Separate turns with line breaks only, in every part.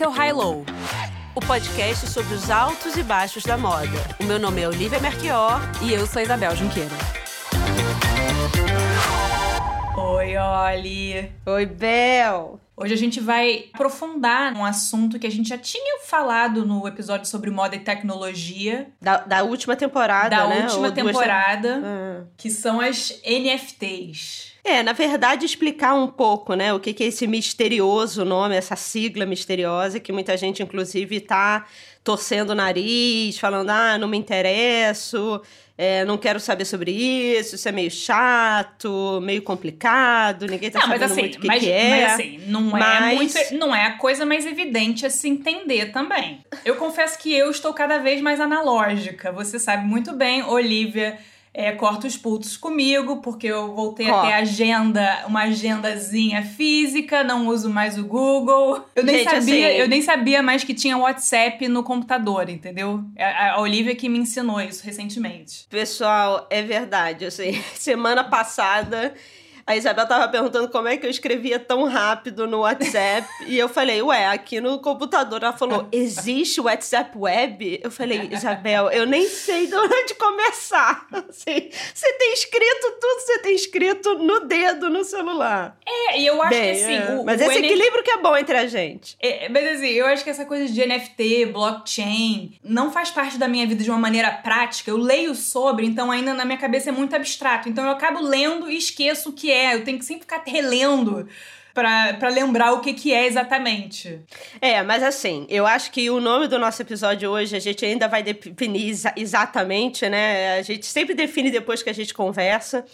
Esse é o High Low, o podcast sobre os altos e baixos da moda. O meu nome é Olivia Merquior
e eu sou Isabel Junqueira.
Oi, Oli.
Oi, Bel.
Hoje a gente vai aprofundar um assunto que a gente já tinha falado no episódio sobre moda e tecnologia.
Da, da última temporada,
da
né?
Da última Ou temporada, duas... ah. que são as NFTs.
É, na verdade, explicar um pouco, né, o que, que é esse misterioso nome, essa sigla misteriosa, que muita gente, inclusive, está torcendo o nariz, falando, ah, não me interesso, é, não quero saber sobre isso, isso é meio chato, meio complicado, ninguém tá não, sabendo assim, muito o que,
mas,
que é.
Mas assim, não mas... é muito, não é a coisa mais evidente a se entender também. Eu confesso que eu estou cada vez mais analógica. Você sabe muito bem, Olivia é, corta os pulsos comigo, porque eu voltei Corta. a ter agenda, uma agendazinha física, não uso mais o Google. Eu nem Gente, sabia, assim, eu nem sabia mais que tinha WhatsApp no computador, entendeu? A, a Olivia que me ensinou isso recentemente.
Pessoal, é verdade, assim, semana passada a Isabel tava perguntando como é que eu escrevia tão rápido no WhatsApp. e eu falei, ué, aqui no computador. Ela falou, existe o WhatsApp Web? Eu falei, Isabel, eu nem sei de onde começar. Assim, você tem escrito tudo, você tem escrito no dedo, no celular.
É, e eu acho Bem, que assim. É.
O, mas o esse equilíbrio que é bom entre a gente.
É, mas assim, eu acho que essa coisa de NFT, blockchain, não faz parte da minha vida de uma maneira prática. Eu leio sobre, então ainda na minha cabeça é muito abstrato. Então eu acabo lendo e esqueço o que é é, eu tenho que sempre ficar relendo para lembrar o que, que é exatamente.
É, mas assim, eu acho que o nome do nosso episódio hoje a gente ainda vai definir exa exatamente, né? A gente sempre define depois que a gente conversa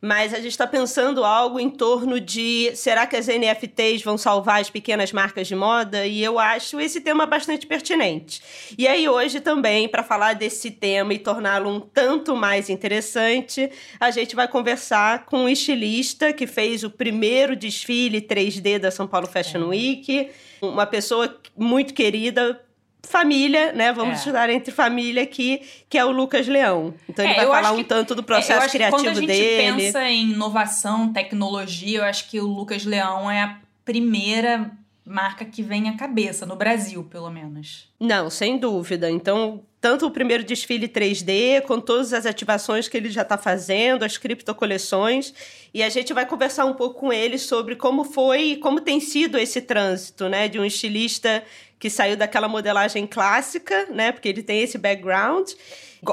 mas a gente está pensando algo em torno de será que as NFTs vão salvar as pequenas marcas de moda? E eu acho esse tema bastante pertinente. E aí, hoje também, para falar desse tema e torná-lo um tanto mais interessante, a gente vai conversar com um estilista que fez o primeiro desfile 3D da São Paulo Fashion é. Week, uma pessoa muito querida família, né? Vamos é. estudar entre família aqui, que é o Lucas Leão. Então ele é, vai falar um tanto do processo é, criativo dele. Quando a gente
dele. pensa em inovação, tecnologia, eu acho que o Lucas Leão é a primeira marca que vem à cabeça, no Brasil, pelo menos.
Não, sem dúvida. Então, tanto o primeiro desfile 3D, com todas as ativações que ele já está fazendo, as criptocoleções, e a gente vai conversar um pouco com ele sobre como foi, como tem sido esse trânsito, né, de um estilista que saiu daquela modelagem clássica, né? Porque ele tem esse background.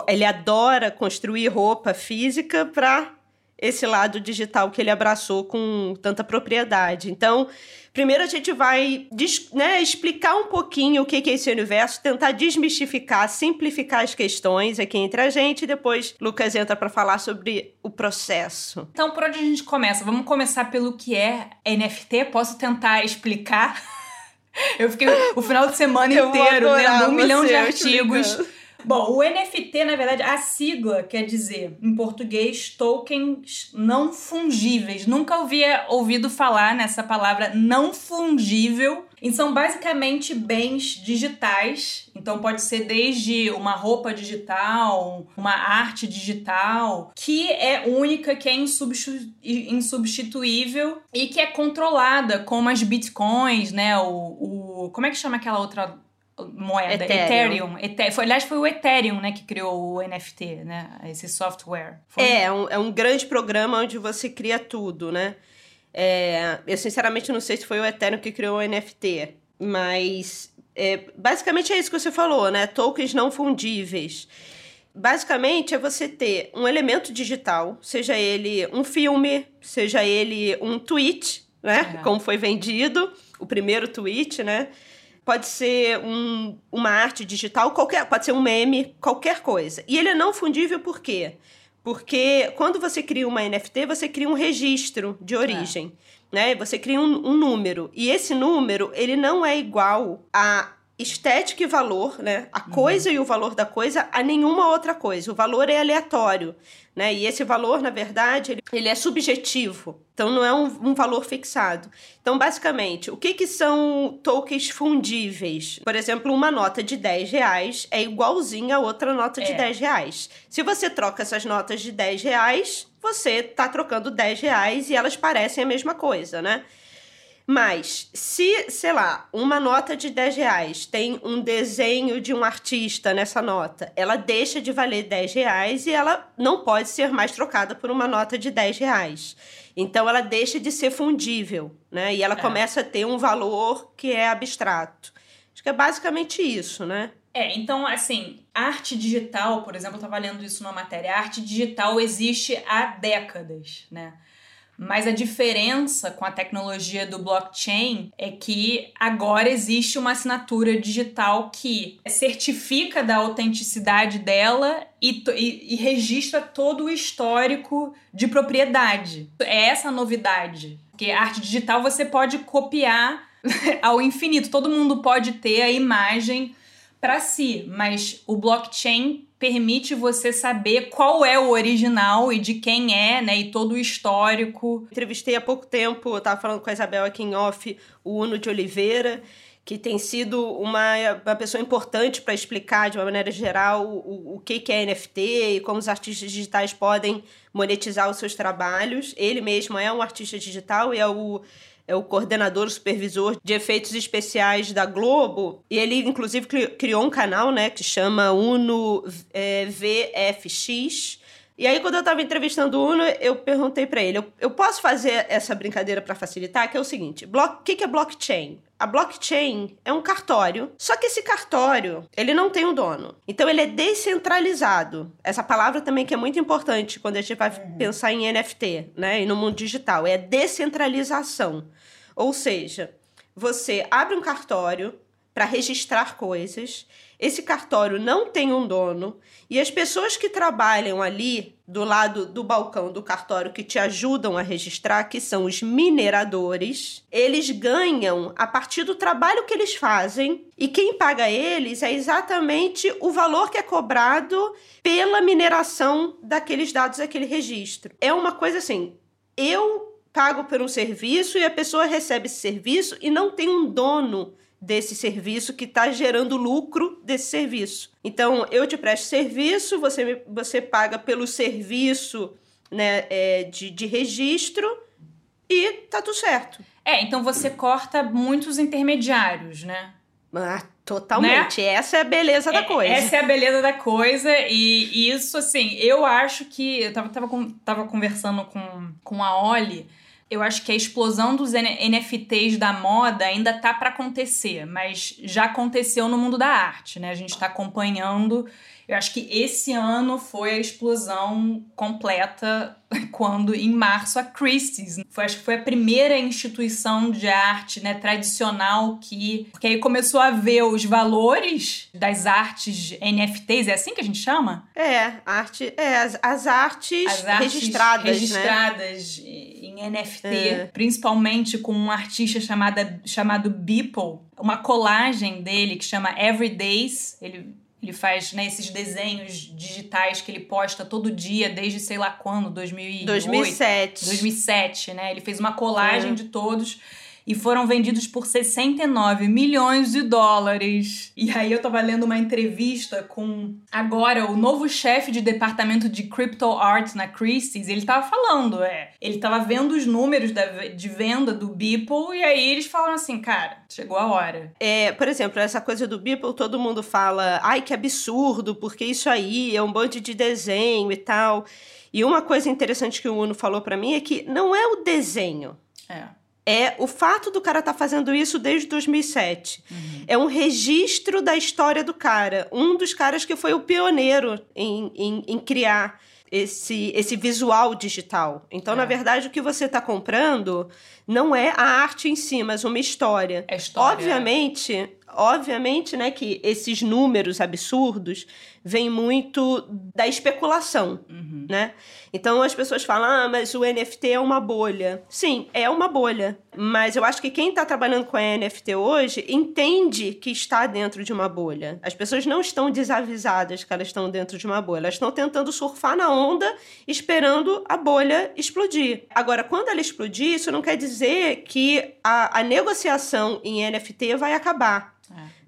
Ele adora construir roupa física para esse lado digital que ele abraçou com tanta propriedade. Então, primeiro a gente vai né, explicar um pouquinho o que é esse universo, tentar desmistificar, simplificar as questões aqui entre a gente, e depois Lucas entra para falar sobre o processo.
Então, por onde a gente começa? Vamos começar pelo que é NFT? Posso tentar explicar? Eu fiquei o final de semana inteiro lendo um milhão de artigos. Bom, o NFT, na verdade, a sigla quer dizer, em português, tokens não fungíveis. Nunca havia ouvido falar nessa palavra não fungível. E são basicamente bens digitais. Então pode ser desde uma roupa digital, uma arte digital, que é única, que é insubstituível e que é controlada, como as bitcoins, né? O, o como é que chama aquela outra moeda, Ethereum. Ethereum. Foi, aliás, foi o Ethereum, né, que criou o NFT, né, esse software. Foi...
É, é um, é um grande programa onde você cria tudo, né. É, eu, sinceramente, não sei se foi o Ethereum que criou o NFT, mas é, basicamente é isso que você falou, né, tokens não fundíveis. Basicamente, é você ter um elemento digital, seja ele um filme, seja ele um tweet, né, é. como foi vendido, o primeiro tweet, né, pode ser um, uma arte digital, qualquer, pode ser um meme, qualquer coisa. E ele é não fundível por quê? Porque quando você cria uma NFT, você cria um registro de origem. É. Né? Você cria um, um número. E esse número, ele não é igual a estética e valor, né? A uhum. coisa e o valor da coisa a nenhuma outra coisa. O valor é aleatório, né? E esse valor, na verdade, ele, ele é subjetivo. Então, não é um, um, valor fixado. Então, basicamente, o que, que são tokens fundíveis? Por exemplo, uma nota de 10 reais é igualzinha a outra nota de é. 10 reais. Se você troca essas notas de 10 reais, você está trocando 10 reais e elas parecem a mesma coisa, né? Mas, se, sei lá, uma nota de 10 reais tem um desenho de um artista nessa nota, ela deixa de valer 10 reais e ela não pode ser mais trocada por uma nota de 10 reais. Então, ela deixa de ser fundível, né? E ela é. começa a ter um valor que é abstrato. Acho que é basicamente isso, né?
É, então, assim, arte digital, por exemplo, eu estava lendo isso numa matéria, arte digital existe há décadas, né? Mas a diferença com a tecnologia do blockchain é que agora existe uma assinatura digital que certifica da autenticidade dela e, e, e registra todo o histórico de propriedade. É essa a novidade. Porque arte digital você pode copiar ao infinito. Todo mundo pode ter a imagem para si, mas o blockchain permite você saber qual é o original e de quem é, né? E todo o histórico.
Entrevistei há pouco tempo, eu tava falando com a Isabel aqui em off, o Uno de Oliveira, que tem sido uma, uma pessoa importante para explicar de uma maneira geral o, o que, que é NFT e como os artistas digitais podem monetizar os seus trabalhos. Ele mesmo é um artista digital e é o é o coordenador, o supervisor de efeitos especiais da Globo. E ele, inclusive, criou um canal, né, que chama Uno é, VFX. E aí, quando eu estava entrevistando o Uno, eu perguntei para ele: eu, eu, posso fazer essa brincadeira para facilitar? Que é o seguinte: o que, que é blockchain? A blockchain é um cartório, só que esse cartório, ele não tem um dono. Então ele é descentralizado. Essa palavra também que é muito importante quando a gente vai uhum. pensar em NFT, né, e no mundo digital, é descentralização. Ou seja, você abre um cartório para registrar coisas. Esse cartório não tem um dono. E as pessoas que trabalham ali do lado do balcão do cartório que te ajudam a registrar, que são os mineradores, eles ganham a partir do trabalho que eles fazem. E quem paga eles é exatamente o valor que é cobrado pela mineração daqueles dados, daquele registro. É uma coisa assim, eu pago por um serviço e a pessoa recebe esse serviço e não tem um dono desse serviço que está gerando lucro desse serviço. Então, eu te presto serviço, você, você paga pelo serviço né, é, de, de registro e tá tudo certo.
É, então você corta muitos intermediários, né?
Ah, totalmente. Né? Essa é a beleza da é, coisa.
Essa é a beleza da coisa. E, e isso, assim, eu acho que. Eu tava, tava, tava conversando com, com a Oli eu acho que a explosão dos NFTs da moda ainda tá para acontecer, mas já aconteceu no mundo da arte, né? A gente está acompanhando eu acho que esse ano foi a explosão completa quando, em março, a Christie's. Foi, acho que foi a primeira instituição de arte né, tradicional que. Porque aí começou a ver os valores das artes NFTs, é assim que a gente chama?
É, arte. É, as, as artes, as artes registradas. Né?
Registradas né? Em NFT, é. principalmente com um artista chamada, chamado Beeple, uma colagem dele que chama Everydays. Ele ele faz né, esses desenhos digitais que ele posta todo dia, desde sei lá quando, 2008,
2007.
2007, né? Ele fez uma colagem é. de todos e foram vendidos por 69 milhões de dólares. E aí eu tava lendo uma entrevista com agora o novo chefe de departamento de crypto art na Christie's, ele tava falando, é, ele tava vendo os números da, de venda do Beeple e aí eles falaram assim, cara, chegou a hora.
É, por exemplo, essa coisa do Beeple, todo mundo fala, ai que absurdo, porque isso aí é um bando de desenho e tal. E uma coisa interessante que o Uno falou para mim é que não é o desenho.
É
é o fato do cara estar tá fazendo isso desde 2007. Uhum. É um registro da história do cara. Um dos caras que foi o pioneiro em, em, em criar esse, esse visual digital. Então, é. na verdade, o que você está comprando não é a arte em si, mas uma história.
É história.
Obviamente, obviamente, né, que esses números absurdos vêm muito da especulação, uhum. né? Então as pessoas falam, ah, mas o NFT é uma bolha. Sim, é uma bolha. Mas eu acho que quem está trabalhando com a NFT hoje entende que está dentro de uma bolha. As pessoas não estão desavisadas que elas estão dentro de uma bolha. Elas estão tentando surfar na onda, esperando a bolha explodir. Agora, quando ela explodir, isso não quer dizer que a, a negociação em NFT vai acabar.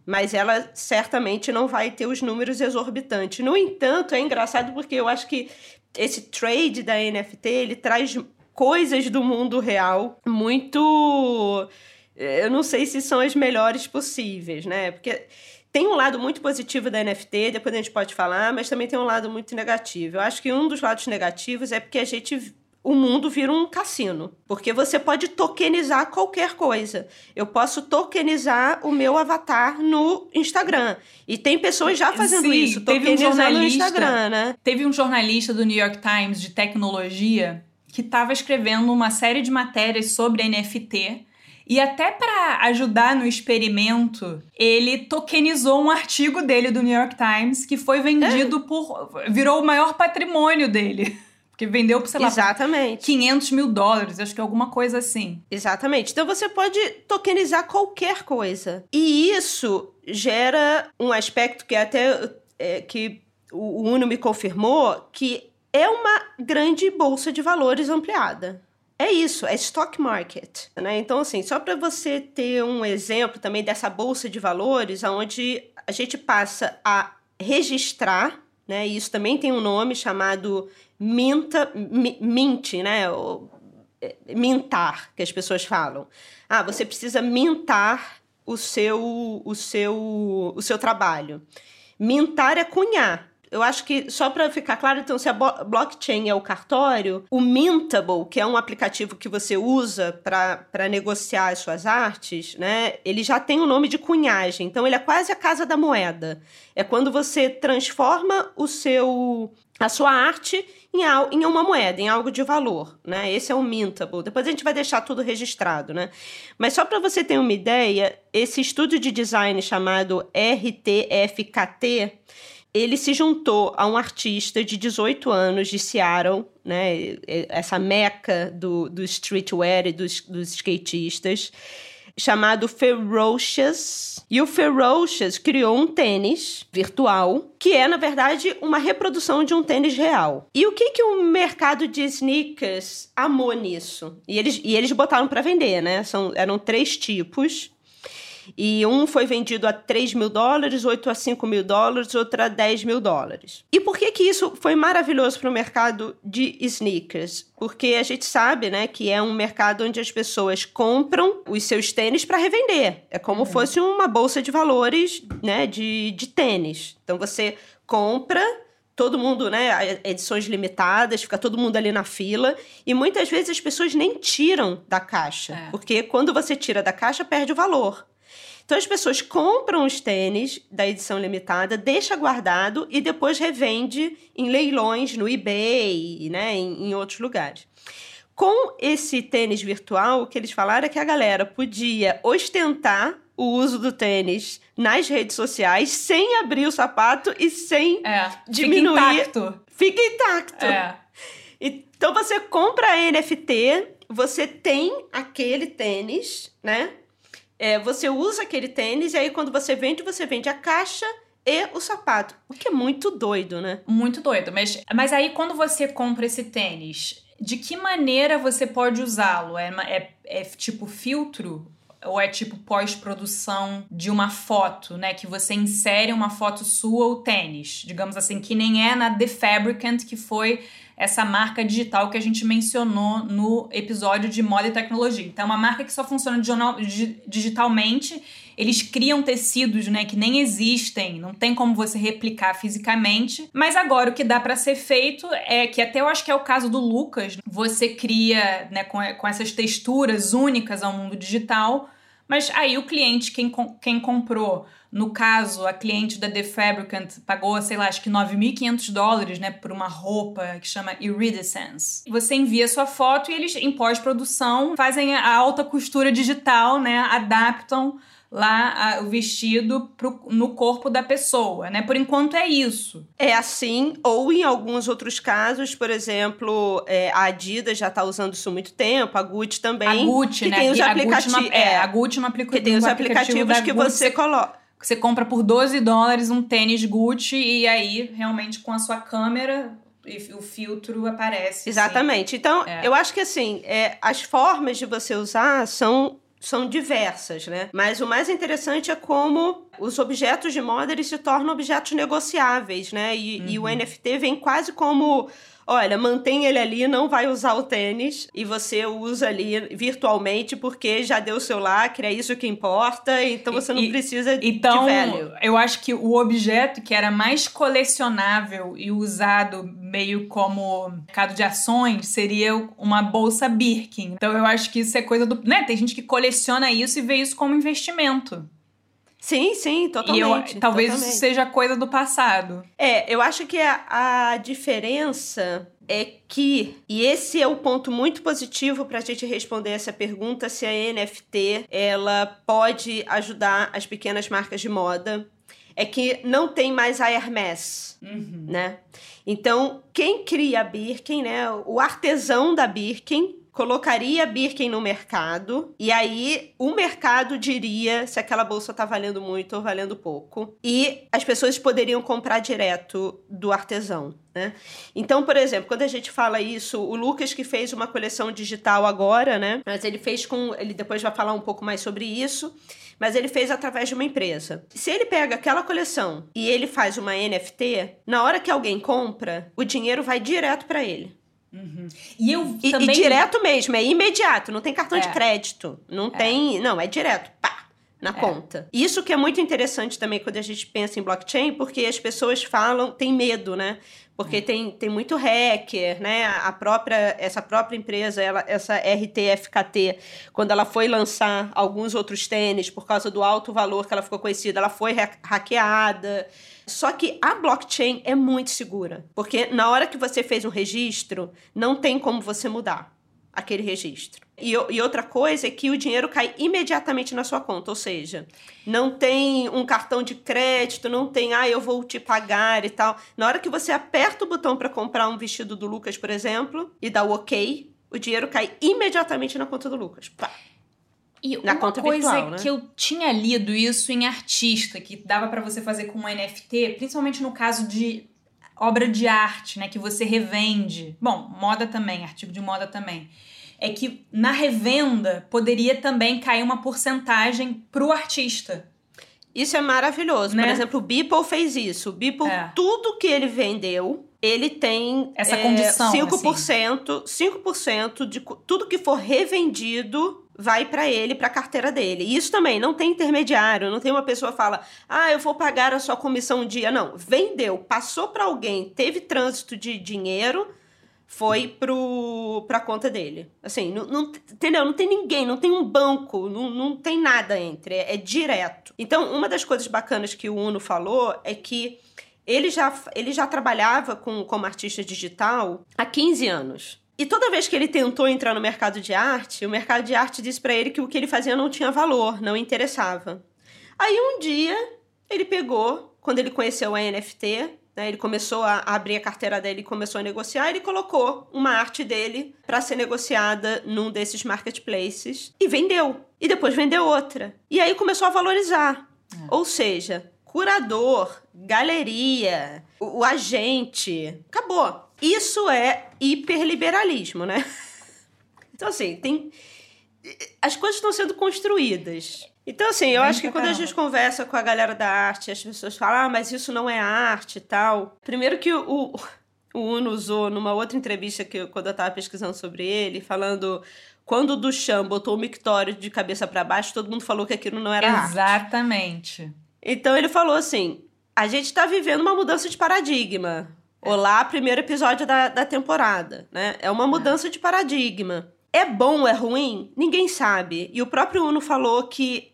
Mas ela certamente não vai ter os números exorbitantes. No entanto, é engraçado porque eu acho que esse trade da NFT, ele traz coisas do mundo real muito. Eu não sei se são as melhores possíveis, né? Porque tem um lado muito positivo da NFT, depois a gente pode falar, mas também tem um lado muito negativo. Eu acho que um dos lados negativos é porque a gente o mundo vira um cassino. Porque você pode tokenizar qualquer coisa. Eu posso tokenizar o meu avatar no Instagram. E tem pessoas já fazendo
Sim,
isso, tokenizando um no Instagram, né?
Teve um jornalista do New York Times de tecnologia que estava escrevendo uma série de matérias sobre NFT. E até para ajudar no experimento, ele tokenizou um artigo dele do New York Times que foi vendido é. por. virou o maior patrimônio dele. Porque vendeu por, sei lá,
Exatamente.
500 mil dólares, acho que é alguma coisa assim.
Exatamente. Então você pode tokenizar qualquer coisa. E isso gera um aspecto que até é, que o Uno me confirmou, que é uma grande bolsa de valores ampliada. É isso, é stock market, né? Então, assim, só para você ter um exemplo também dessa bolsa de valores, onde a gente passa a registrar, né? E isso também tem um nome chamado minta, mint, né? Ou, é, mintar, que as pessoas falam. Ah, você precisa mintar o seu, o seu, o seu trabalho. Mintar é cunhar. Eu acho que, só para ficar claro, então, se a blockchain é o cartório, o Mintable, que é um aplicativo que você usa para negociar as suas artes, né? Ele já tem o nome de cunhagem. Então, ele é quase a casa da moeda. É quando você transforma o seu a sua arte em, em uma moeda, em algo de valor, né? Esse é o mintable. Depois a gente vai deixar tudo registrado, né? Mas só para você ter uma ideia, esse estudo de design chamado RTFKT, ele se juntou a um artista de 18 anos de Seattle, né? Essa meca do, do streetwear e dos, dos skatistas chamado Ferocious. E o Ferocious criou um tênis virtual, que é, na verdade, uma reprodução de um tênis real. E o que, que o mercado de sneakers amou nisso? E eles, e eles botaram para vender, né? São, eram três tipos. E um foi vendido a 3 mil dólares, outro a 5 mil dólares, outro a 10 mil dólares. E por que que isso foi maravilhoso para o mercado de sneakers? Porque a gente sabe, né, que é um mercado onde as pessoas compram os seus tênis para revender. É como uhum. fosse uma bolsa de valores, né, de, de tênis. Então você compra todo mundo, né, edições limitadas, fica todo mundo ali na fila, e muitas vezes as pessoas nem tiram da caixa, é. porque quando você tira da caixa perde o valor. Então as pessoas compram os tênis da edição limitada, deixa guardado e depois revende em leilões no eBay, né, em, em outros lugares. Com esse tênis virtual, o que eles falaram é que a galera podia ostentar o uso do tênis nas redes sociais sem abrir o sapato e sem é, diminuir.
Fica intacto.
Fica intacto.
É.
Então você compra a NFT, você tem aquele tênis, né? É, você usa aquele tênis e aí quando você vende, você vende a caixa e o sapato. O que é muito doido, né?
Muito doido. Mas, mas aí quando você compra esse tênis, de que maneira você pode usá-lo? É, é, é tipo filtro? Ou é tipo pós-produção de uma foto, né? Que você insere uma foto sua ou tênis. Digamos assim, que nem é na The Fabricant, que foi essa marca digital que a gente mencionou no episódio de moda e tecnologia. Então, é uma marca que só funciona digitalmente. Eles criam tecidos, né, que nem existem, não tem como você replicar fisicamente. Mas agora o que dá para ser feito é que até eu acho que é o caso do Lucas, você cria, né, com, com essas texturas únicas ao mundo digital. Mas aí o cliente, quem, quem comprou no caso, a cliente da The Fabricant pagou, sei lá, acho que 9.500 dólares, né, por uma roupa que chama Iridescence. Você envia sua foto e eles, em pós-produção, fazem a alta costura digital, né, adaptam lá a, o vestido pro, no corpo da pessoa, né? Por enquanto é isso.
É assim, ou em alguns outros casos, por exemplo, é, a Adidas já está usando isso há muito tempo, a Gucci também.
A Gucci,
que
né?
Tem os aplicativos.
É, é, a Gucci não aplica
Que tem os aplicativos que Gucci, você coloca
você compra por 12 dólares um tênis Gucci e aí, realmente, com a sua câmera, o filtro aparece.
Exatamente. Sim. Então, é. eu acho que assim, é, as formas de você usar são são diversas, né? Mas o mais interessante é como os objetos de moda eles se tornam objetos negociáveis, né? E, uhum. e o NFT vem quase como olha, mantém ele ali, não vai usar o tênis e você usa ali virtualmente porque já deu o seu lacre, é isso que importa, então você não
e,
precisa
então,
de velho.
Eu acho que o objeto que era mais colecionável e usado meio como mercado de ações seria uma bolsa Birkin. Então eu acho que isso é coisa do, né, tem gente que coleciona isso e vê isso como investimento.
Sim, sim, totalmente.
E eu, talvez
totalmente.
isso seja coisa do passado.
É, eu acho que a, a diferença é que, e esse é o ponto muito positivo para a gente responder essa pergunta, se a NFT ela pode ajudar as pequenas marcas de moda, é que não tem mais a Hermès,
uhum.
né? Então, quem cria a Birkin, né? O artesão da Birkin colocaria Birkin no mercado e aí o mercado diria se aquela bolsa tá valendo muito ou valendo pouco e as pessoas poderiam comprar direto do artesão, né? Então, por exemplo, quando a gente fala isso, o Lucas que fez uma coleção digital agora, né? Mas ele fez com, ele depois vai falar um pouco mais sobre isso mas ele fez através de uma empresa. Se ele pega aquela coleção e ele faz uma NFT, na hora que alguém compra, o dinheiro vai direto para ele.
Uhum. E eu
e,
também...
E direto mesmo, é imediato, não tem cartão é. de crédito, não é. tem, não, é direto, pá, na é. conta. Isso que é muito interessante também quando a gente pensa em blockchain, porque as pessoas falam, tem medo, né? Porque tem, tem muito hacker, né? A própria, essa própria empresa, ela, essa RTFKT, quando ela foi lançar alguns outros tênis, por causa do alto valor que ela ficou conhecida, ela foi hackeada. Só que a blockchain é muito segura, porque na hora que você fez um registro, não tem como você mudar aquele registro. E, e, outra coisa é que o dinheiro cai imediatamente na sua conta, ou seja, não tem um cartão de crédito, não tem, ah, eu vou te pagar e tal. Na hora que você aperta o botão para comprar um vestido do Lucas, por exemplo, e dá o ok, o dinheiro cai imediatamente na conta do Lucas. Pá.
E na uma conta coisa virtual, né? que eu tinha lido isso em artista, que dava para você fazer com um NFT, principalmente no caso de obra de arte, né, que você revende. Bom, moda também, artigo de moda também. É que na revenda poderia também cair uma porcentagem pro artista.
Isso é maravilhoso. Né? Por exemplo, o Beeple fez isso. O Beeple, é. tudo que ele vendeu, ele tem
essa condição,
é, 5%, assim. 5% de tudo que for revendido vai para ele, para a carteira dele. Isso também não tem intermediário, não tem uma pessoa que fala: "Ah, eu vou pagar a sua comissão um dia". Não, vendeu, passou para alguém, teve trânsito de dinheiro, foi pro pra conta dele. Assim, não, não, entendeu? Não tem ninguém, não tem um banco, não, não tem nada entre, é, é direto. Então, uma das coisas bacanas que o Uno falou é que ele já, ele já trabalhava com, como artista digital há 15 anos. E toda vez que ele tentou entrar no mercado de arte, o mercado de arte disse para ele que o que ele fazia não tinha valor, não interessava. Aí um dia ele pegou, quando ele conheceu a NFT, né, ele começou a abrir a carteira dele e começou a negociar, ele colocou uma arte dele para ser negociada num desses marketplaces e vendeu. E depois vendeu outra. E aí começou a valorizar. É. Ou seja, curador, galeria, o, o agente, acabou. Isso é hiperliberalismo, né? Então, assim, tem. As coisas estão sendo construídas. Então, assim, eu Bem acho que quando caramba. a gente conversa com a galera da arte, as pessoas falam, ah, mas isso não é arte e tal. Primeiro que o, o Uno usou numa outra entrevista que eu, quando eu tava pesquisando sobre ele, falando quando o Duchamp botou o mictório de cabeça para baixo, todo mundo falou que aquilo não era
Exatamente. arte. Exatamente.
Então ele falou assim: a gente está vivendo uma mudança de paradigma. Olá, primeiro episódio da, da temporada, né? É uma mudança de paradigma. É bom ou é ruim? Ninguém sabe. E o próprio Uno falou que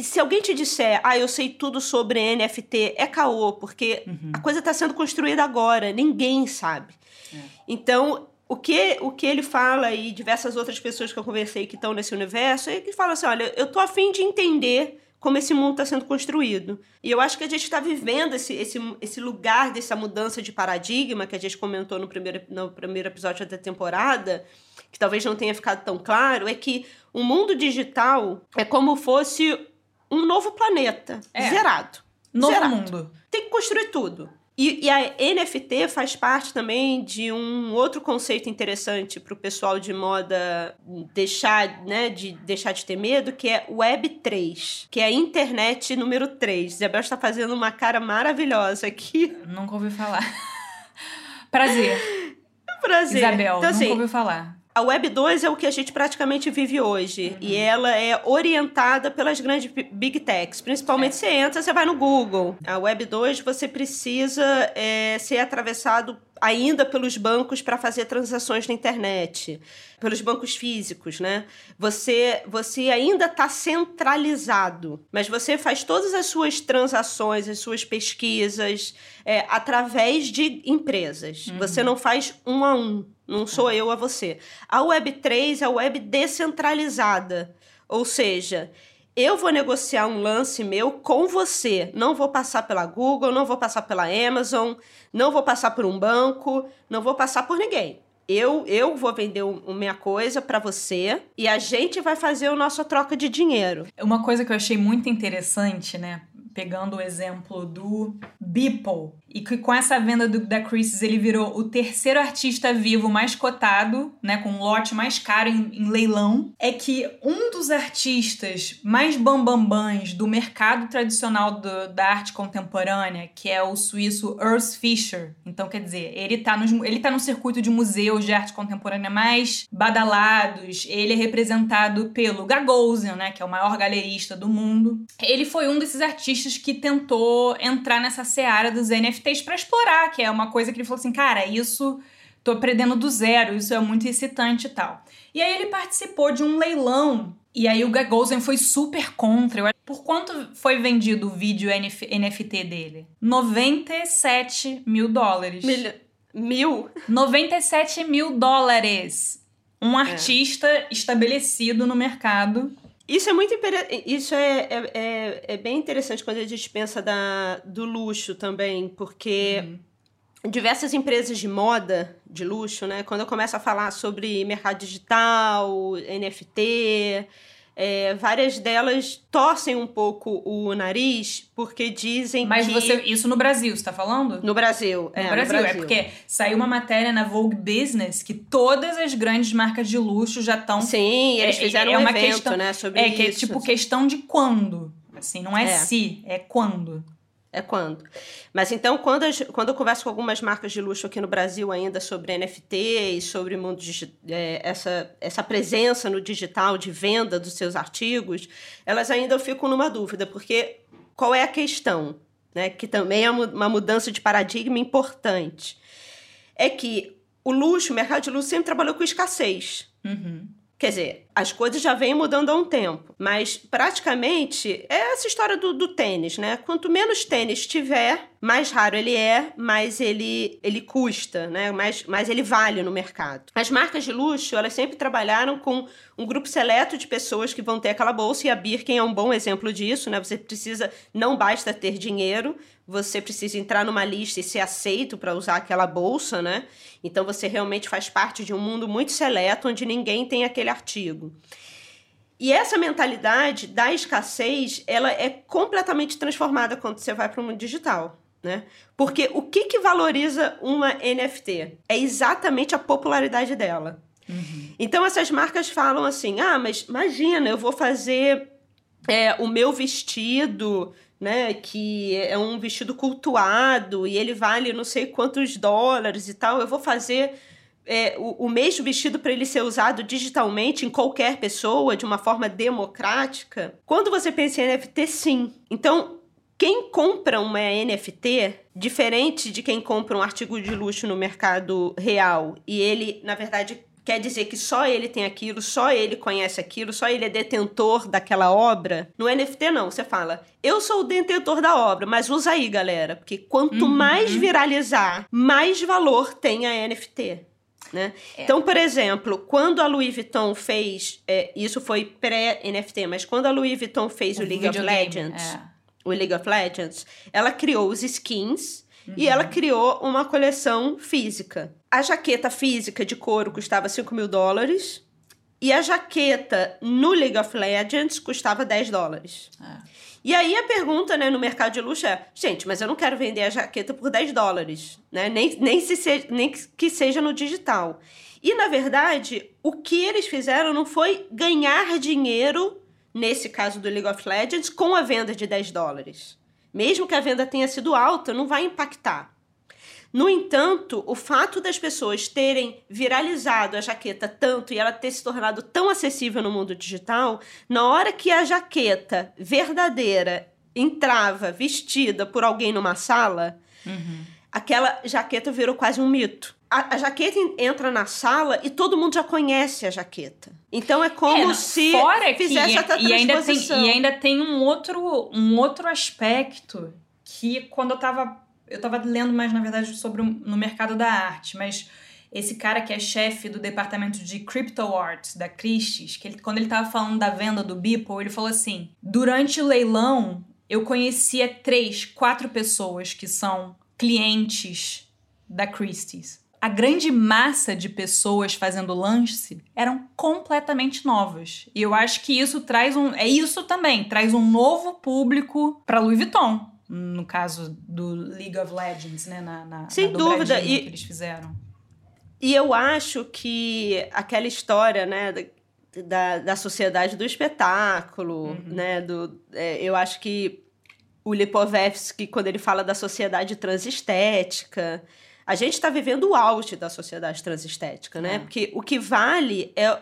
se alguém te disser, ah, eu sei tudo sobre NFT, é caô, porque uhum. a coisa está sendo construída agora, ninguém sabe. É. Então, o que, o que ele fala e diversas outras pessoas que eu conversei que estão nesse universo, é que fala assim, olha, eu tô afim de entender como esse mundo está sendo construído. E eu acho que a gente está vivendo esse, esse, esse lugar dessa mudança de paradigma que a gente comentou no primeiro, no primeiro episódio da temporada, que talvez não tenha ficado tão claro, é que o mundo digital é como fosse um novo planeta, é. zerado.
Novo
zerado.
mundo.
Tem que construir tudo. E, e, a NFT faz parte também de um outro conceito interessante para o pessoal de moda deixar, né, de deixar de ter medo, que é Web 3, que é a internet número 3. Isabel está fazendo uma cara maravilhosa aqui.
Nunca ouvi falar. Prazer.
Prazer.
Isabel, então, assim, nunca ouviu falar.
A Web 2 é o que a gente praticamente vive hoje. Uhum. E ela é orientada pelas grandes big techs. Principalmente é. você entra, você vai no Google. A Web 2 você precisa é, ser atravessado ainda pelos bancos para fazer transações na internet, pelos bancos físicos, né? Você, você ainda está centralizado, mas você faz todas as suas transações, as suas pesquisas é, através de empresas. Uhum. Você não faz um a um, não sou eu a você. A Web3 é a web descentralizada, ou seja, eu vou negociar um lance meu com você. Não vou passar pela Google, não vou passar pela Amazon, não vou passar por um banco, não vou passar por ninguém. Eu, eu vou vender a minha coisa para você e a gente vai fazer a nossa troca de dinheiro.
Uma coisa que eu achei muito interessante, né? pegando o exemplo do Beeple, e que com essa venda do, da Christie's ele virou o terceiro artista vivo mais cotado, né, com um lote mais caro em, em leilão, é que um dos artistas mais bambambãs do mercado tradicional do, da arte contemporânea, que é o suíço Urs Fischer, então quer dizer, ele tá, nos, ele tá no circuito de museus de arte contemporânea mais badalados, ele é representado pelo Gagosian, né, que é o maior galerista do mundo. Ele foi um desses artistas que tentou entrar nessa seara dos NFTs para explorar, que é uma coisa que ele falou assim, cara, isso tô aprendendo do zero, isso é muito excitante e tal. E aí ele participou de um leilão e aí o Gagosian foi super contra. Por quanto foi vendido o vídeo NF NFT dele? 97 mil dólares.
Mil? mil?
97 mil dólares. Um é. artista é. estabelecido no mercado
isso é muito isso é, é, é, é, bem interessante quando a gente pensa da, do luxo também, porque uhum. diversas empresas de moda de luxo, né? Quando eu começo a falar sobre mercado digital, NFT, é, várias delas torcem um pouco o nariz porque dizem
Mas
que...
você isso no Brasil, você tá falando?
No Brasil,
é, no Brasil, no Brasil. É porque saiu uma matéria na Vogue Business que todas as grandes marcas de luxo já estão
Sim, eles é, fizeram é, um evento, questão, né, sobre
é,
isso.
que é tipo questão de quando. Assim, não é, é. se, é quando.
É quando. Mas então, quando, quando eu converso com algumas marcas de luxo aqui no Brasil ainda sobre NFT e sobre mundo é, essa, essa presença no digital de venda dos seus artigos, elas ainda ficam numa dúvida, porque qual é a questão? Né, que também é uma mudança de paradigma importante. É que o luxo, o mercado de luxo sempre trabalhou com escassez.
Uhum.
Quer dizer, as coisas já vêm mudando há um tempo, mas praticamente é essa história do, do tênis, né? Quanto menos tênis tiver, mais raro ele é, mais ele, ele custa, né? Mais, mais ele vale no mercado. As marcas de luxo, elas sempre trabalharam com um grupo seleto de pessoas que vão ter aquela bolsa, e a Birkin é um bom exemplo disso, né? Você precisa, não basta ter dinheiro, você precisa entrar numa lista e ser aceito para usar aquela bolsa, né? Então você realmente faz parte de um mundo muito seleto onde ninguém tem aquele artigo. E essa mentalidade da escassez, ela é completamente transformada quando você vai para o mundo digital, né? Porque o que, que valoriza uma NFT? É exatamente a popularidade dela. Uhum. Então essas marcas falam assim: ah, mas imagina, eu vou fazer é, o meu vestido né, que é um vestido cultuado e ele vale não sei quantos dólares e tal, eu vou fazer é, o, o mesmo vestido para ele ser usado digitalmente em qualquer pessoa, de uma forma democrática? Quando você pensa em NFT, sim. Então, quem compra uma NFT, diferente de quem compra um artigo de luxo no mercado real, e ele, na verdade, quer dizer que só ele tem aquilo, só ele conhece aquilo, só ele é detentor daquela obra. No NFT, não. Você fala, eu sou o detentor da obra, mas usa aí, galera. Porque quanto uhum. mais viralizar, mais valor tem a NFT. Né? É. Então, por exemplo, quando a Louis Vuitton fez. É, isso foi pré-NFT, mas quando a Louis Vuitton fez o, o League of Legends. É. O League of Legends, ela criou os skins uhum. e ela criou uma coleção física. A jaqueta física de couro custava 5 mil dólares. E a jaqueta no League of Legends custava 10 dólares. É. E aí a pergunta, né, no mercado de luxo é: gente, mas eu não quero vender a jaqueta por 10 dólares, né? Nem, nem, se se, nem que seja no digital. E na verdade, o que eles fizeram não foi ganhar dinheiro, nesse caso do League of Legends, com a venda de 10 dólares. Mesmo que a venda tenha sido alta, não vai impactar. No entanto, o fato das pessoas terem viralizado a jaqueta tanto e ela ter se tornado tão acessível no mundo digital, na hora que a jaqueta verdadeira entrava vestida por alguém numa sala, uhum. aquela jaqueta virou quase um mito. A, a, jaqueta entra na sala e todo mundo já conhece a jaqueta. Então é como é, se fizesse
que, e, e ainda tem E ainda tem um outro, um outro aspecto que quando eu tava eu estava lendo mais, na verdade, sobre no mercado da arte, mas esse cara que é chefe do departamento de crypto art da Christie's, que ele, quando ele estava falando da venda do Beeple, ele falou assim: durante o leilão eu conhecia três, quatro pessoas que são clientes da Christie's. A grande massa de pessoas fazendo lance eram completamente novas. E eu acho que isso traz um. É isso também, traz um novo público para Louis Vuitton no caso do League of Legends, né? Na, na
Sem
na
dúvida.
E, que eles fizeram.
E eu acho que aquela história, né? Da, da sociedade do espetáculo, uhum. né? Do, é, eu acho que o Lipovetsky, quando ele fala da sociedade transestética, a gente está vivendo o auge da sociedade transestética, né? É. Porque o que vale é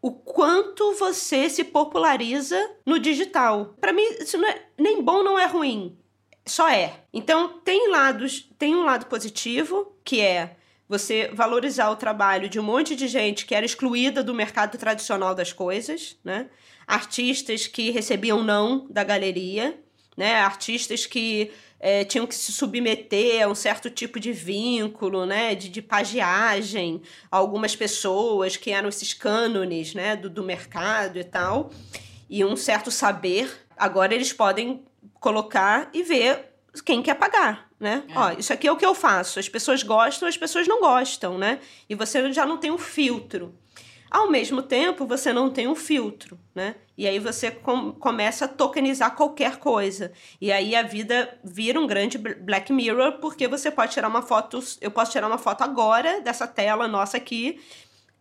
o quanto você se populariza no digital. Para mim, isso não é nem bom, não é ruim só é. Então, tem lados, tem um lado positivo, que é você valorizar o trabalho de um monte de gente que era excluída do mercado tradicional das coisas, né? Artistas que recebiam não da galeria, né? Artistas que é, tinham que se submeter a um certo tipo de vínculo, né? De, de pagiagem, algumas pessoas que eram esses cânones, né? Do, do mercado e tal, e um certo saber. Agora eles podem colocar e ver quem quer pagar, né? É. Ó, isso aqui é o que eu faço. As pessoas gostam, as pessoas não gostam, né? E você já não tem um filtro. Ao mesmo tempo, você não tem um filtro, né? E aí você com, começa a tokenizar qualquer coisa. E aí a vida vira um grande Black Mirror, porque você pode tirar uma foto. Eu posso tirar uma foto agora dessa tela nossa aqui,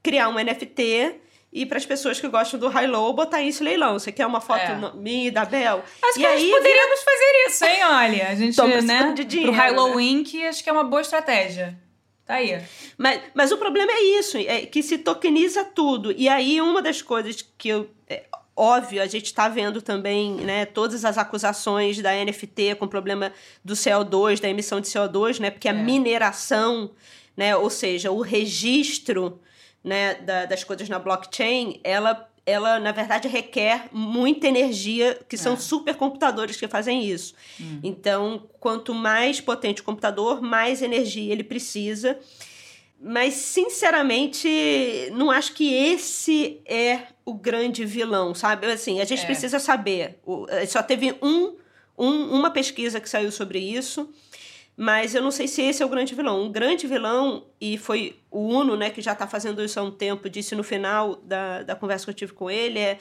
criar um NFT e para as pessoas que gostam do high-low, botar isso em leilão. Você quer uma foto é. minha e da Bel?
Acho e que aí, poderíamos vira... fazer isso, hein? Olha, a gente, né? De dinheiro, pro high-low né? Inc., acho que é uma boa estratégia. Tá aí.
Mas, mas o problema é isso, é que se tokeniza tudo. E aí, uma das coisas que eu... É, óbvio, a gente está vendo também né, todas as acusações da NFT com o problema do CO2, da emissão de CO2, né? Porque a é. mineração, né, ou seja, o registro né, da, das coisas na blockchain, ela, ela, na verdade, requer muita energia, que são é. supercomputadores que fazem isso. Hum. Então, quanto mais potente o computador, mais energia ele precisa. Mas, sinceramente, não acho que esse é o grande vilão, sabe? Assim, a gente é. precisa saber. Só teve um, um, uma pesquisa que saiu sobre isso. Mas eu não sei se esse é o grande vilão. Um grande vilão, e foi o Uno, né, que já está fazendo isso há um tempo, disse no final da, da conversa que eu tive com ele, é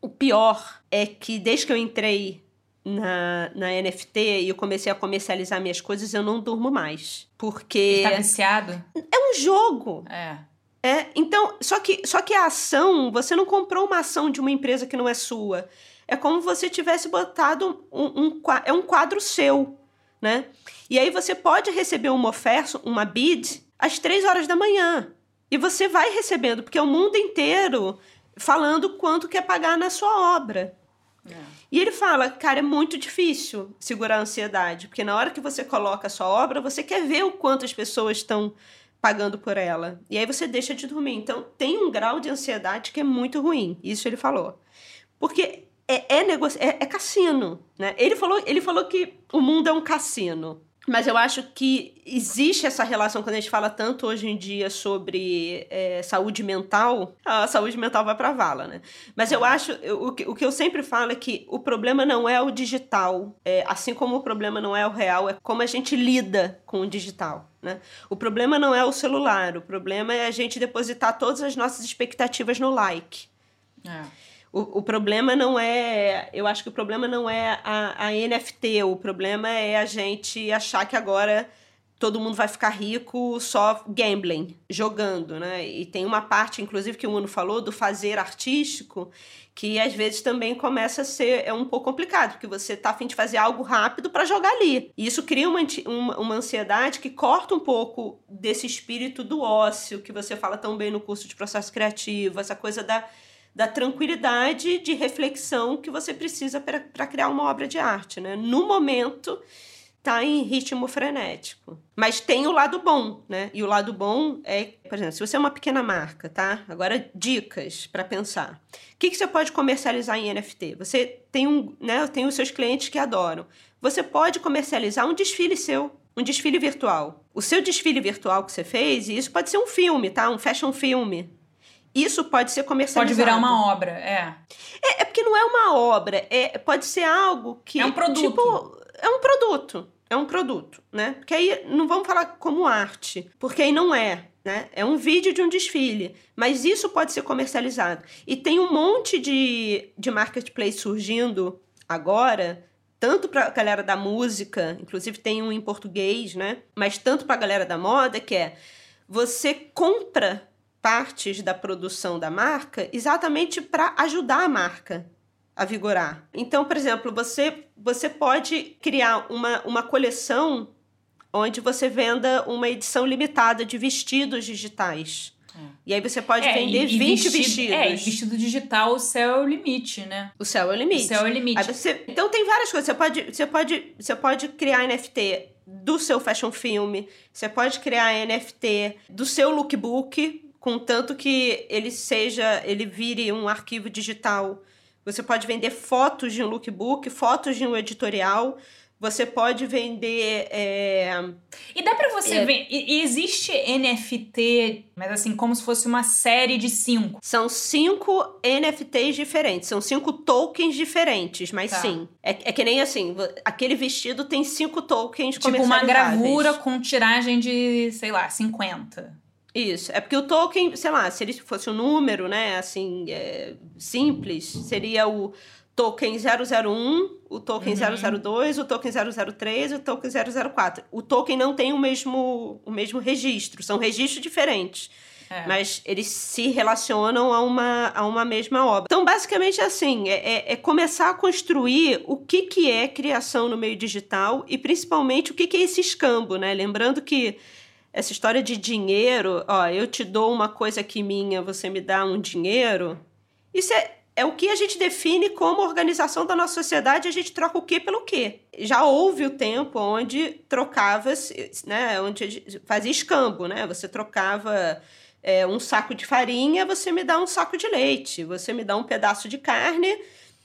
o pior é que desde que eu entrei na, na NFT e eu comecei a comercializar minhas coisas, eu não durmo mais. Porque.
Está viciado?
É um jogo.
É.
É, então, só que, só que a ação, você não comprou uma ação de uma empresa que não é sua. É como você tivesse botado um, um, é um quadro seu, né? E aí você pode receber uma oferta, uma bid, às três horas da manhã. E você vai recebendo, porque é o mundo inteiro falando quanto quer pagar na sua obra. É. E ele fala, cara, é muito difícil segurar a ansiedade, porque na hora que você coloca a sua obra, você quer ver o quanto as pessoas estão pagando por ela. E aí você deixa de dormir. Então tem um grau de ansiedade que é muito ruim. Isso ele falou. Porque é, é, negocio, é, é cassino, né? Ele falou, ele falou que o mundo é um cassino. Mas eu acho que existe essa relação quando a gente fala tanto hoje em dia sobre é, saúde mental. A saúde mental vai para vala, né? Mas eu acho, eu, o, que, o que eu sempre falo é que o problema não é o digital, é, assim como o problema não é o real, é como a gente lida com o digital. Né? O problema não é o celular, o problema é a gente depositar todas as nossas expectativas no like. É. O, o problema não é. Eu acho que o problema não é a, a NFT, o problema é a gente achar que agora todo mundo vai ficar rico só gambling, jogando, né? E tem uma parte, inclusive, que o Uno falou do fazer artístico, que às vezes também começa a ser é um pouco complicado, porque você tá afim de fazer algo rápido para jogar ali. E isso cria uma, uma, uma, ansiedade que corta um pouco desse espírito do ócio que você fala tão bem no curso de processo criativo, essa coisa da, da tranquilidade de reflexão que você precisa para criar uma obra de arte, né? No momento tá em ritmo frenético. Mas tem o lado bom, né? E o lado bom é, por exemplo, se você é uma pequena marca, tá? Agora dicas para pensar. O que, que você pode comercializar em NFT? Você tem um, né? Tem os seus clientes que adoram. Você pode comercializar um desfile seu, um desfile virtual. O seu desfile virtual que você fez, e isso pode ser um filme, tá? Um fashion filme. Isso pode ser comercializado.
Pode virar uma obra, é.
É, é porque não é uma obra, é, pode ser algo que.
É um produto.
Tipo, é um produto. É um produto, né? Porque aí não vamos falar como arte, porque aí não é. Né? É um vídeo de um desfile, mas isso pode ser comercializado. E tem um monte de, de marketplace surgindo agora, tanto para a galera da música, inclusive tem um em português, né? Mas tanto para a galera da moda, que é você compra partes da produção da marca exatamente para ajudar a marca a vigorar. Então, por exemplo, você, você pode criar uma, uma coleção onde você venda uma edição limitada de vestidos digitais. É. E aí você pode é, vender e, 20 vestido, vestidos.
É, vestido digital, o céu é o limite, né?
O céu é o limite.
O céu é o limite.
Você, então tem várias coisas. Você pode, você, pode, você pode criar NFT do seu fashion film, você pode criar NFT do seu lookbook, contanto que ele seja, ele vire um arquivo digital você pode vender fotos de um lookbook, fotos de um editorial. Você pode vender. É...
E dá para você é... ver. Existe NFT, mas assim, como se fosse uma série de cinco.
São cinco NFTs diferentes. São cinco tokens diferentes, mas tá. sim. É, é, que nem assim: aquele vestido tem cinco tokens
Tipo uma gravura com tiragem de, sei lá, 50.
Isso. É porque o token, sei lá, se ele fosse um número, né, assim, é, simples, seria o token 001, o token uhum. 002, o token 003 e o token 004. O token não tem o mesmo, o mesmo registro, são registros diferentes. É. Mas eles se relacionam a uma, a uma mesma obra. Então, basicamente, assim, é, é, é começar a construir o que, que é criação no meio digital e, principalmente, o que, que é esse escambo, né? Lembrando que essa história de dinheiro, ó, eu te dou uma coisa aqui minha, você me dá um dinheiro. Isso é, é o que a gente define como organização da nossa sociedade, a gente troca o quê pelo quê. Já houve o tempo onde trocava, né, onde fazia escambo, né? Você trocava é, um saco de farinha, você me dá um saco de leite, você me dá um pedaço de carne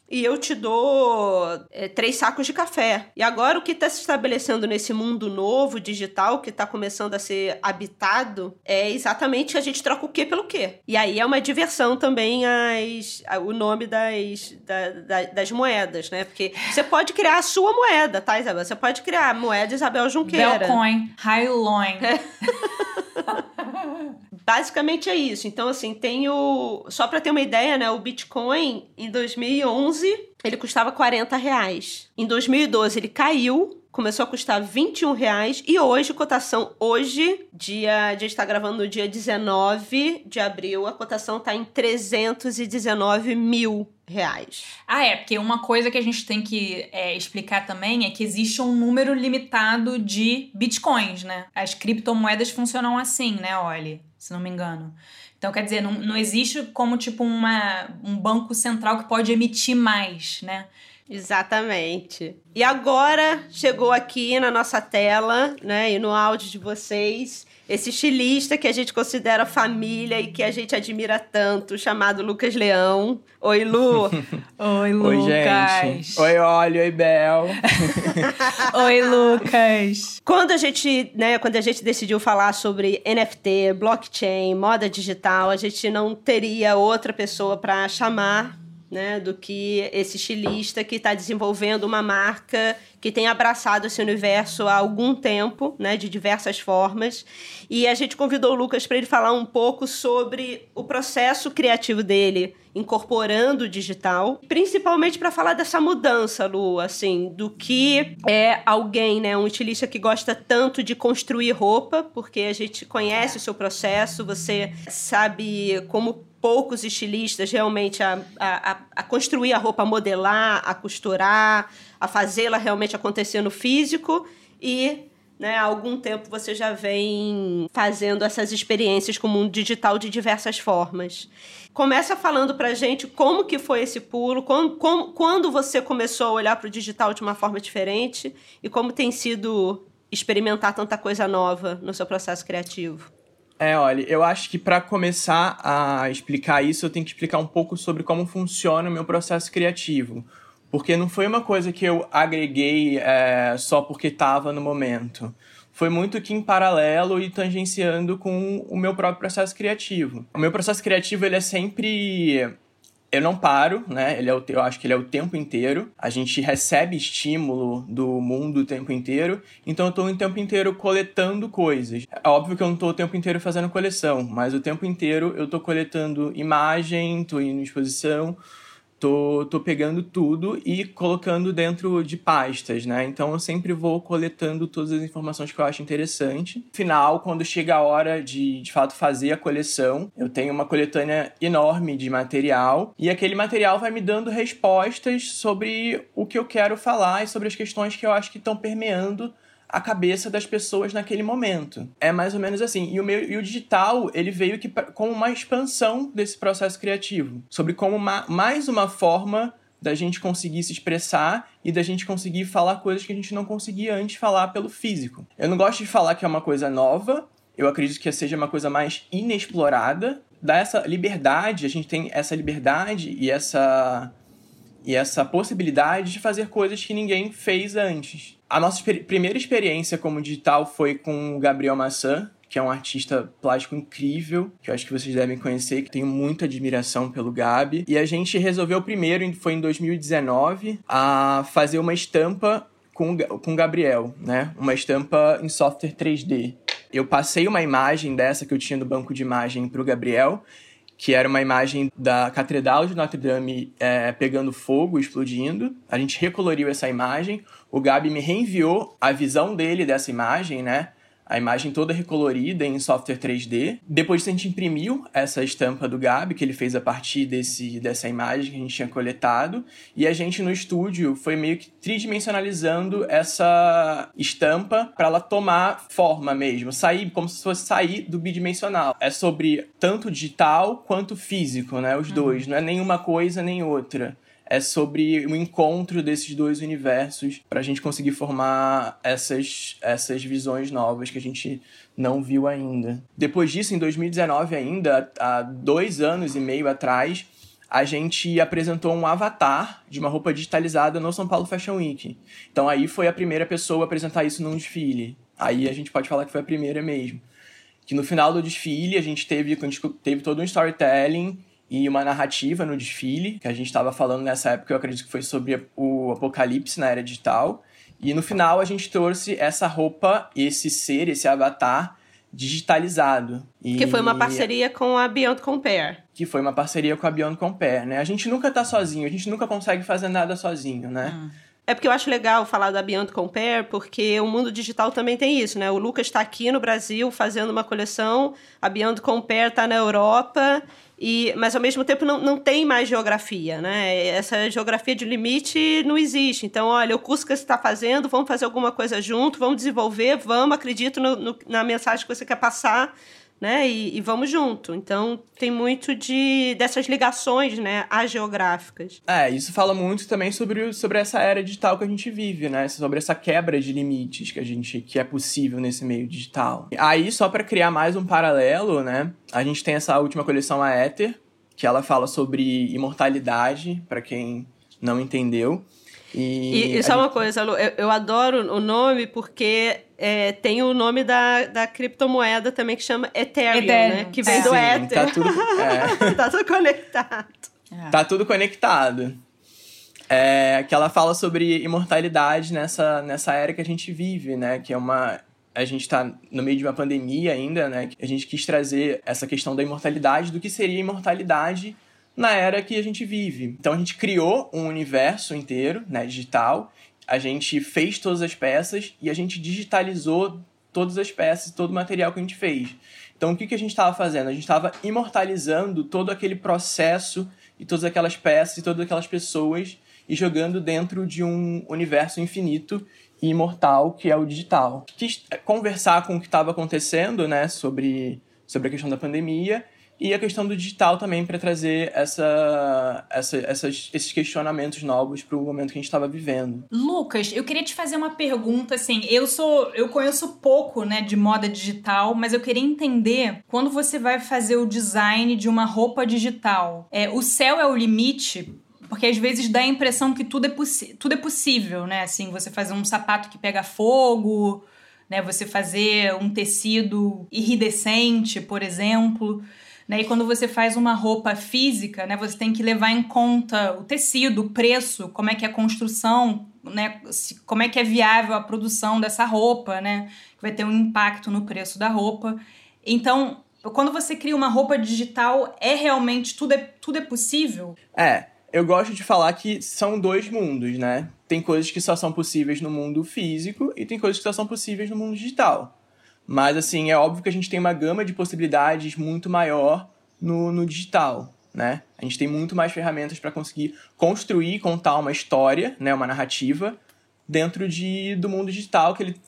e eu te dou é, três sacos de café. E agora o que está se estabelecendo nesse mundo novo, digital, que está começando a ser habitado, é exatamente a gente troca o quê pelo quê. E aí é uma diversão também as, o nome das, da, da, das moedas, né? Porque você pode criar a sua moeda, tá, Isabel? Você pode criar a moeda Isabel Junqueira.
Belcoin, Highloin. É.
Basicamente é isso. Então, assim, tem o. Só para ter uma ideia, né? O Bitcoin em 2011 ele custava 40 reais. Em 2012 ele caiu, começou a custar 21 reais e hoje, cotação hoje, dia, a gente está gravando no dia 19 de abril, a cotação está em 319 mil reais.
Ah, é, porque uma coisa que a gente tem que é, explicar também é que existe um número limitado de bitcoins, né? As criptomoedas funcionam assim, né, Olhe? Se não me engano. Então, quer dizer, não, não existe como, tipo, uma, um banco central que pode emitir mais, né?
Exatamente. E agora chegou aqui na nossa tela, né, e no áudio de vocês, esse estilista que a gente considera família e que a gente admira tanto, chamado Lucas Leão. Oi, Lu.
oi, Lucas. Oi, gente.
Oi, Olho. Oi, Bel.
oi, Lucas.
Quando a gente, né, quando a gente decidiu falar sobre NFT, blockchain, moda digital, a gente não teria outra pessoa para chamar né, do que esse estilista que está desenvolvendo uma marca que tem abraçado esse universo há algum tempo, né, de diversas formas. E a gente convidou o Lucas para ele falar um pouco sobre o processo criativo dele, incorporando o digital, principalmente para falar dessa mudança, Lu, assim, do que é alguém, né, um estilista que gosta tanto de construir roupa, porque a gente conhece o seu processo, você sabe como poucos estilistas realmente a, a, a construir a roupa, a modelar, a costurar, a fazê-la realmente acontecer no físico e né, há algum tempo você já vem fazendo essas experiências como um digital de diversas formas. Começa falando pra gente como que foi esse pulo, como, como, quando você começou a olhar para o digital de uma forma diferente e como tem sido experimentar tanta coisa nova no seu processo criativo.
É, olha, eu acho que para começar a explicar isso, eu tenho que explicar um pouco sobre como funciona o meu processo criativo. Porque não foi uma coisa que eu agreguei é, só porque estava no momento. Foi muito que em paralelo e tangenciando com o meu próprio processo criativo. O meu processo criativo, ele é sempre eu não paro, né? Ele é o, eu acho que ele é o tempo inteiro. A gente recebe estímulo do mundo o tempo inteiro. Então eu estou o tempo inteiro coletando coisas. É óbvio que eu não estou o tempo inteiro fazendo coleção, mas o tempo inteiro eu estou coletando imagem, estou indo em exposição, tô, tô pegando tudo e colocando dentro de pastas, né? Então eu sempre vou coletando todas as informações que eu acho interessante. Final, quando chega a hora de de fato fazer a coleção, eu tenho uma coletânea enorme de material e aquele material vai me dando respostas sobre o que eu quero falar e sobre as questões que eu acho que estão permeando a cabeça das pessoas naquele momento. É mais ou menos assim. E o, e o digital, ele veio que, como uma expansão desse processo criativo. Sobre como uma, mais uma forma da gente conseguir se expressar e da gente conseguir falar coisas que a gente não conseguia antes falar pelo físico. Eu não gosto de falar que é uma coisa nova, eu acredito que seja uma coisa mais inexplorada. Dá essa liberdade, a gente tem essa liberdade e essa e essa possibilidade de fazer coisas que ninguém fez antes. A nossa exper primeira experiência como digital foi com o Gabriel Massan, que é um artista plástico incrível, que eu acho que vocês devem conhecer, que tenho muita admiração pelo Gabi. E a gente resolveu primeiro, foi em 2019, a fazer uma estampa com, com o Gabriel, né? Uma estampa em software 3D. Eu passei uma imagem dessa que eu tinha no banco de imagem para o Gabriel que era uma imagem da Catedral de Notre Dame é, pegando fogo, explodindo. A gente recoloriu essa imagem. O Gabi me reenviou a visão dele dessa imagem, né? A imagem toda recolorida em software 3D. Depois a gente imprimiu essa estampa do Gabi, que ele fez a partir desse, dessa imagem que a gente tinha coletado, e a gente no estúdio foi meio que tridimensionalizando essa estampa para ela tomar forma mesmo, sair como se fosse sair do bidimensional. É sobre tanto digital quanto físico, né? Os uhum. dois, não é nenhuma coisa nem outra é sobre o encontro desses dois universos para a gente conseguir formar essas, essas visões novas que a gente não viu ainda. Depois disso, em 2019 ainda, há dois anos e meio atrás, a gente apresentou um avatar de uma roupa digitalizada no São Paulo Fashion Week. Então aí foi a primeira pessoa a apresentar isso num desfile. Aí a gente pode falar que foi a primeira mesmo. Que no final do desfile a gente teve, a gente teve todo um storytelling e uma narrativa no desfile, que a gente estava falando nessa época, eu acredito que foi sobre o apocalipse na era digital. E no final a gente trouxe essa roupa, esse ser, esse avatar digitalizado.
E... Que foi uma parceria com a Beyond Compare.
Que foi uma parceria com a Beyond Compare, né? A gente nunca tá sozinho, a gente nunca consegue fazer nada sozinho, né? Hum.
É porque eu acho legal falar da Beyond Compare, porque o mundo digital também tem isso, né? O Lucas está aqui no Brasil fazendo uma coleção, a Beyond Compare está na Europa e, mas ao mesmo tempo não, não tem mais geografia, né? Essa geografia de limite não existe. Então, olha, o curso que você está fazendo, vamos fazer alguma coisa junto, vamos desenvolver, vamos, acredito no, no, na mensagem que você quer passar né? E, e, vamos junto. Então tem muito de dessas ligações, né, geográficas.
É, isso fala muito também sobre, sobre essa era digital que a gente vive, né? Sobre essa quebra de limites que a gente que é possível nesse meio digital. Aí só para criar mais um paralelo, né? A gente tem essa última coleção a Ether, que ela fala sobre imortalidade, para quem não entendeu.
E, e só gente... uma coisa, Lu, eu, eu, adoro o nome porque é, tem o nome da, da criptomoeda também que chama Ethereum, Ethereum. né? Que vem é. do Sim, Ether.
Tá tudo, é.
tá tudo conectado.
É. Tá tudo conectado. É, que ela fala sobre imortalidade nessa, nessa era que a gente vive, né? Que é uma. A gente está no meio de uma pandemia ainda, né? A gente quis trazer essa questão da imortalidade, do que seria imortalidade na era que a gente vive. Então a gente criou um universo inteiro, né, digital. A gente fez todas as peças e a gente digitalizou todas as peças, todo o material que a gente fez. Então o que, que a gente estava fazendo? A gente estava imortalizando todo aquele processo e todas aquelas peças e todas aquelas pessoas e jogando dentro de um universo infinito e imortal que é o digital. Quis conversar com o que estava acontecendo, né, sobre, sobre a questão da pandemia e a questão do digital também para trazer essa, essa, essas, esses questionamentos novos para o momento que a gente estava vivendo.
Lucas, eu queria te fazer uma pergunta assim. Eu sou, eu conheço pouco, né, de moda digital, mas eu queria entender quando você vai fazer o design de uma roupa digital. É, o céu é o limite porque às vezes dá a impressão que tudo é, tudo é possível, né? Assim, você fazer um sapato que pega fogo, né? Você fazer um tecido iridescente, por exemplo. Né? E quando você faz uma roupa física, né, você tem que levar em conta o tecido, o preço, como é que é a construção, né, como é que é viável a produção dessa roupa, né, que vai ter um impacto no preço da roupa. Então, quando você cria uma roupa digital, é realmente tudo é, tudo é possível?
É, eu gosto de falar que são dois mundos, né? Tem coisas que só são possíveis no mundo físico e tem coisas que só são possíveis no mundo digital. Mas, assim, é óbvio que a gente tem uma gama de possibilidades muito maior no, no digital, né? A gente tem muito mais ferramentas para conseguir construir, contar uma história, né? Uma narrativa dentro de, do mundo digital que ele,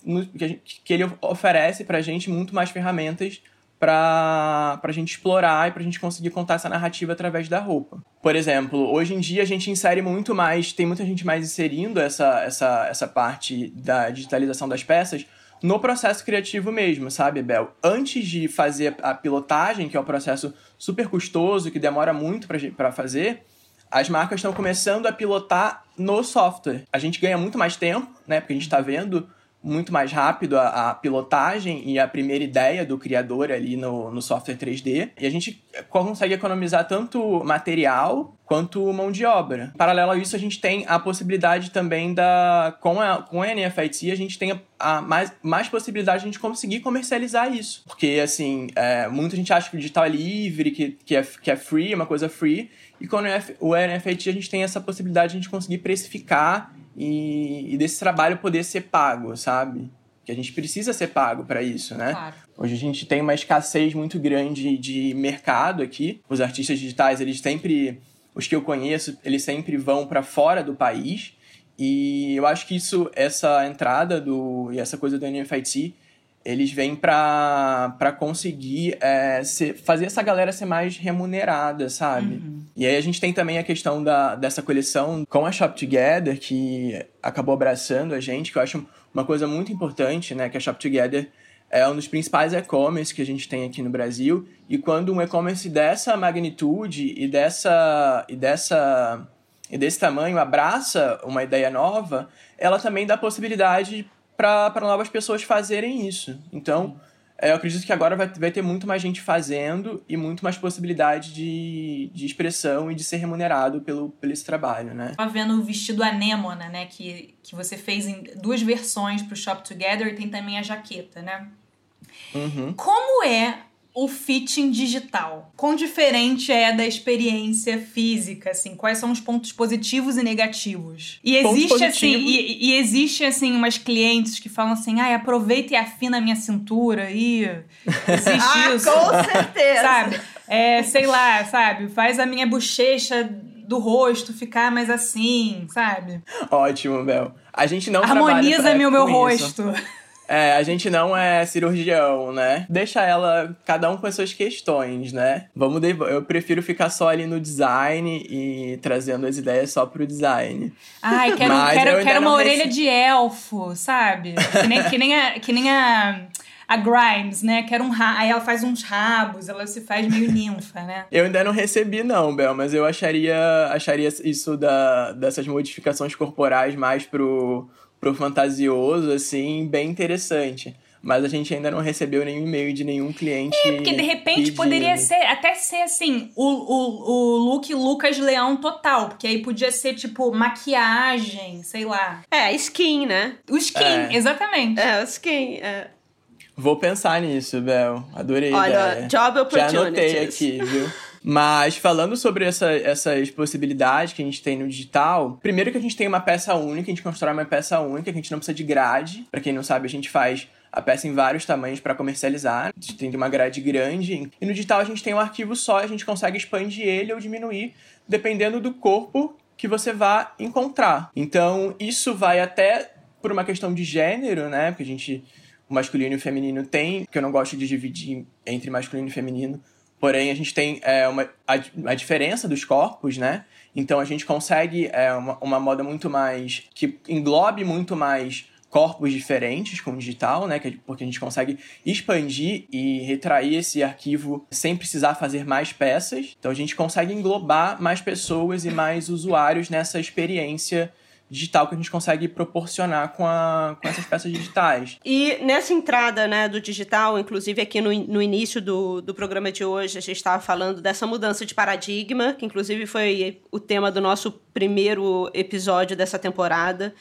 que ele oferece para a gente muito mais ferramentas para a gente explorar e para a gente conseguir contar essa narrativa através da roupa. Por exemplo, hoje em dia a gente insere muito mais, tem muita gente mais inserindo essa, essa, essa parte da digitalização das peças no processo criativo mesmo, sabe, Bel? Antes de fazer a pilotagem, que é um processo super custoso, que demora muito para fazer, as marcas estão começando a pilotar no software. A gente ganha muito mais tempo, né? Porque a gente está vendo muito mais rápido a, a, pilotagem e a primeira ideia do criador ali no, no software 3D. E a gente consegue economizar tanto material quanto mão de obra. Paralelo a isso, a gente tem a possibilidade também da. Com a, com a NFIT, a gente tem a, a mais, mais possibilidade de a gente conseguir comercializar isso. Porque, assim, é, muita gente acha que o digital é livre, que, que, é, que é free, é uma coisa free. E com o NFIT, a gente tem essa possibilidade de a gente conseguir precificar e, e desse trabalho poder ser pago, sabe? Que a gente precisa ser pago para isso, né?
Claro.
Hoje a gente tem uma escassez muito grande de mercado aqui. Os artistas digitais, eles sempre, os que eu conheço, eles sempre vão para fora do país. E eu acho que isso, essa entrada do e essa coisa do NFIT eles vêm para conseguir é, ser, fazer essa galera ser mais remunerada, sabe? Uhum. E aí a gente tem também a questão da, dessa coleção com a Shop Together, que acabou abraçando a gente, que eu acho uma coisa muito importante, né? Que a Shop Together é um dos principais e-commerce que a gente tem aqui no Brasil. E quando um e-commerce dessa magnitude e dessa, e dessa e desse tamanho abraça uma ideia nova, ela também dá possibilidade para novas pessoas fazerem isso. Então, é, eu acredito que agora vai, vai ter muito mais gente fazendo e muito mais possibilidade de, de expressão e de ser remunerado pelo, pelo esse trabalho, né?
Tava vendo o vestido anêmona, né? Que, que você fez em duas versões pro Shop Together e tem também a jaqueta, né?
Uhum.
Como é o fitting digital? Quão diferente é da experiência física, assim? Quais são os pontos positivos e negativos? E existe assim, e, e, existe assim umas clientes que falam assim: "Ai, aproveita e afina a minha cintura". E existe
ah,
isso.
Com certeza.
Sabe? É, sei lá, sabe? Faz a minha bochecha do rosto ficar mais assim, sabe?
Ótimo, Bel. A gente não
harmoniza meu meu rosto.
É, a gente não é cirurgião, né? Deixa ela, cada um com as suas questões, né? Vamos de... Eu prefiro ficar só ali no design e trazendo as ideias só pro design.
Ai, quero, quero, quero uma orelha de elfo, sabe? Que nem, que nem a. Que nem a a Grimes, né? Que era um ra... Aí ela faz uns rabos, ela se faz meio ninfa, né?
Eu ainda não recebi, não, Bel, mas eu acharia, acharia isso da, dessas modificações corporais mais pro pro fantasioso, assim, bem interessante. mas a gente ainda não recebeu nenhum e-mail de nenhum cliente.
É, porque de repente
pedindo.
poderia ser, até ser assim, o, o, o look Lucas Leão total, porque aí podia ser tipo maquiagem, sei lá.
É, skin, né?
O skin, é. exatamente.
É, o skin, é.
Vou pensar nisso, Bel. Adorei
Olha,
a ideia.
job opportunities.
Já anotei aqui, viu? Mas falando sobre essa, essas possibilidades que a gente tem no digital, primeiro que a gente tem uma peça única, a gente constrói uma peça única, a gente não precisa de grade. Para quem não sabe, a gente faz a peça em vários tamanhos para comercializar. A gente tem uma grade grande. E no digital a gente tem um arquivo só, a gente consegue expandir ele ou diminuir dependendo do corpo que você vá encontrar. Então, isso vai até por uma questão de gênero, né? Porque a gente o masculino e o feminino tem, que eu não gosto de dividir entre masculino e feminino, Porém, a gente tem é, uma, a, a, diferença dos corpos, né? Então a gente consegue é, uma, uma moda muito mais. que englobe muito mais corpos diferentes com o digital, né? Porque a gente consegue expandir e retrair esse arquivo sem precisar fazer mais peças. Então a gente consegue englobar mais pessoas e mais usuários nessa experiência digital que a gente consegue proporcionar com, a, com essas peças digitais.
E nessa entrada né, do digital, inclusive aqui no, no início do, do programa de hoje, a gente estava falando dessa mudança de paradigma, que inclusive foi o tema do nosso primeiro episódio dessa temporada,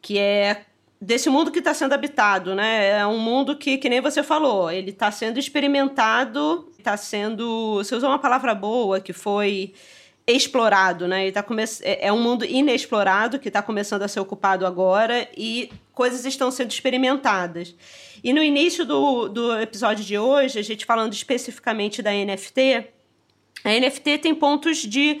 que é desse mundo que está sendo habitado, né? É um mundo que, que nem você falou, ele está sendo experimentado, está sendo. Você usou uma palavra boa que foi explorado, né? E tá come... É, é um mundo inexplorado que está começando a ser ocupado agora e coisas estão sendo experimentadas. E no início do, do episódio de hoje, a gente falando especificamente da NFT, a NFT tem pontos de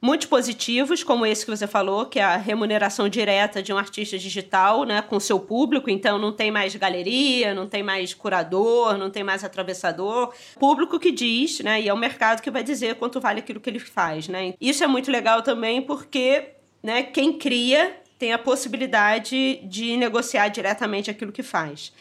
muitos positivos, como esse que você falou, que é a remuneração direta de um artista digital, né, com seu público. Então não tem mais galeria, não tem mais curador, não tem mais atravessador. Público que diz, né, e é o mercado que vai dizer quanto vale aquilo que ele faz, né. Isso é muito legal também porque, né, quem cria tem a possibilidade de negociar diretamente aquilo que faz.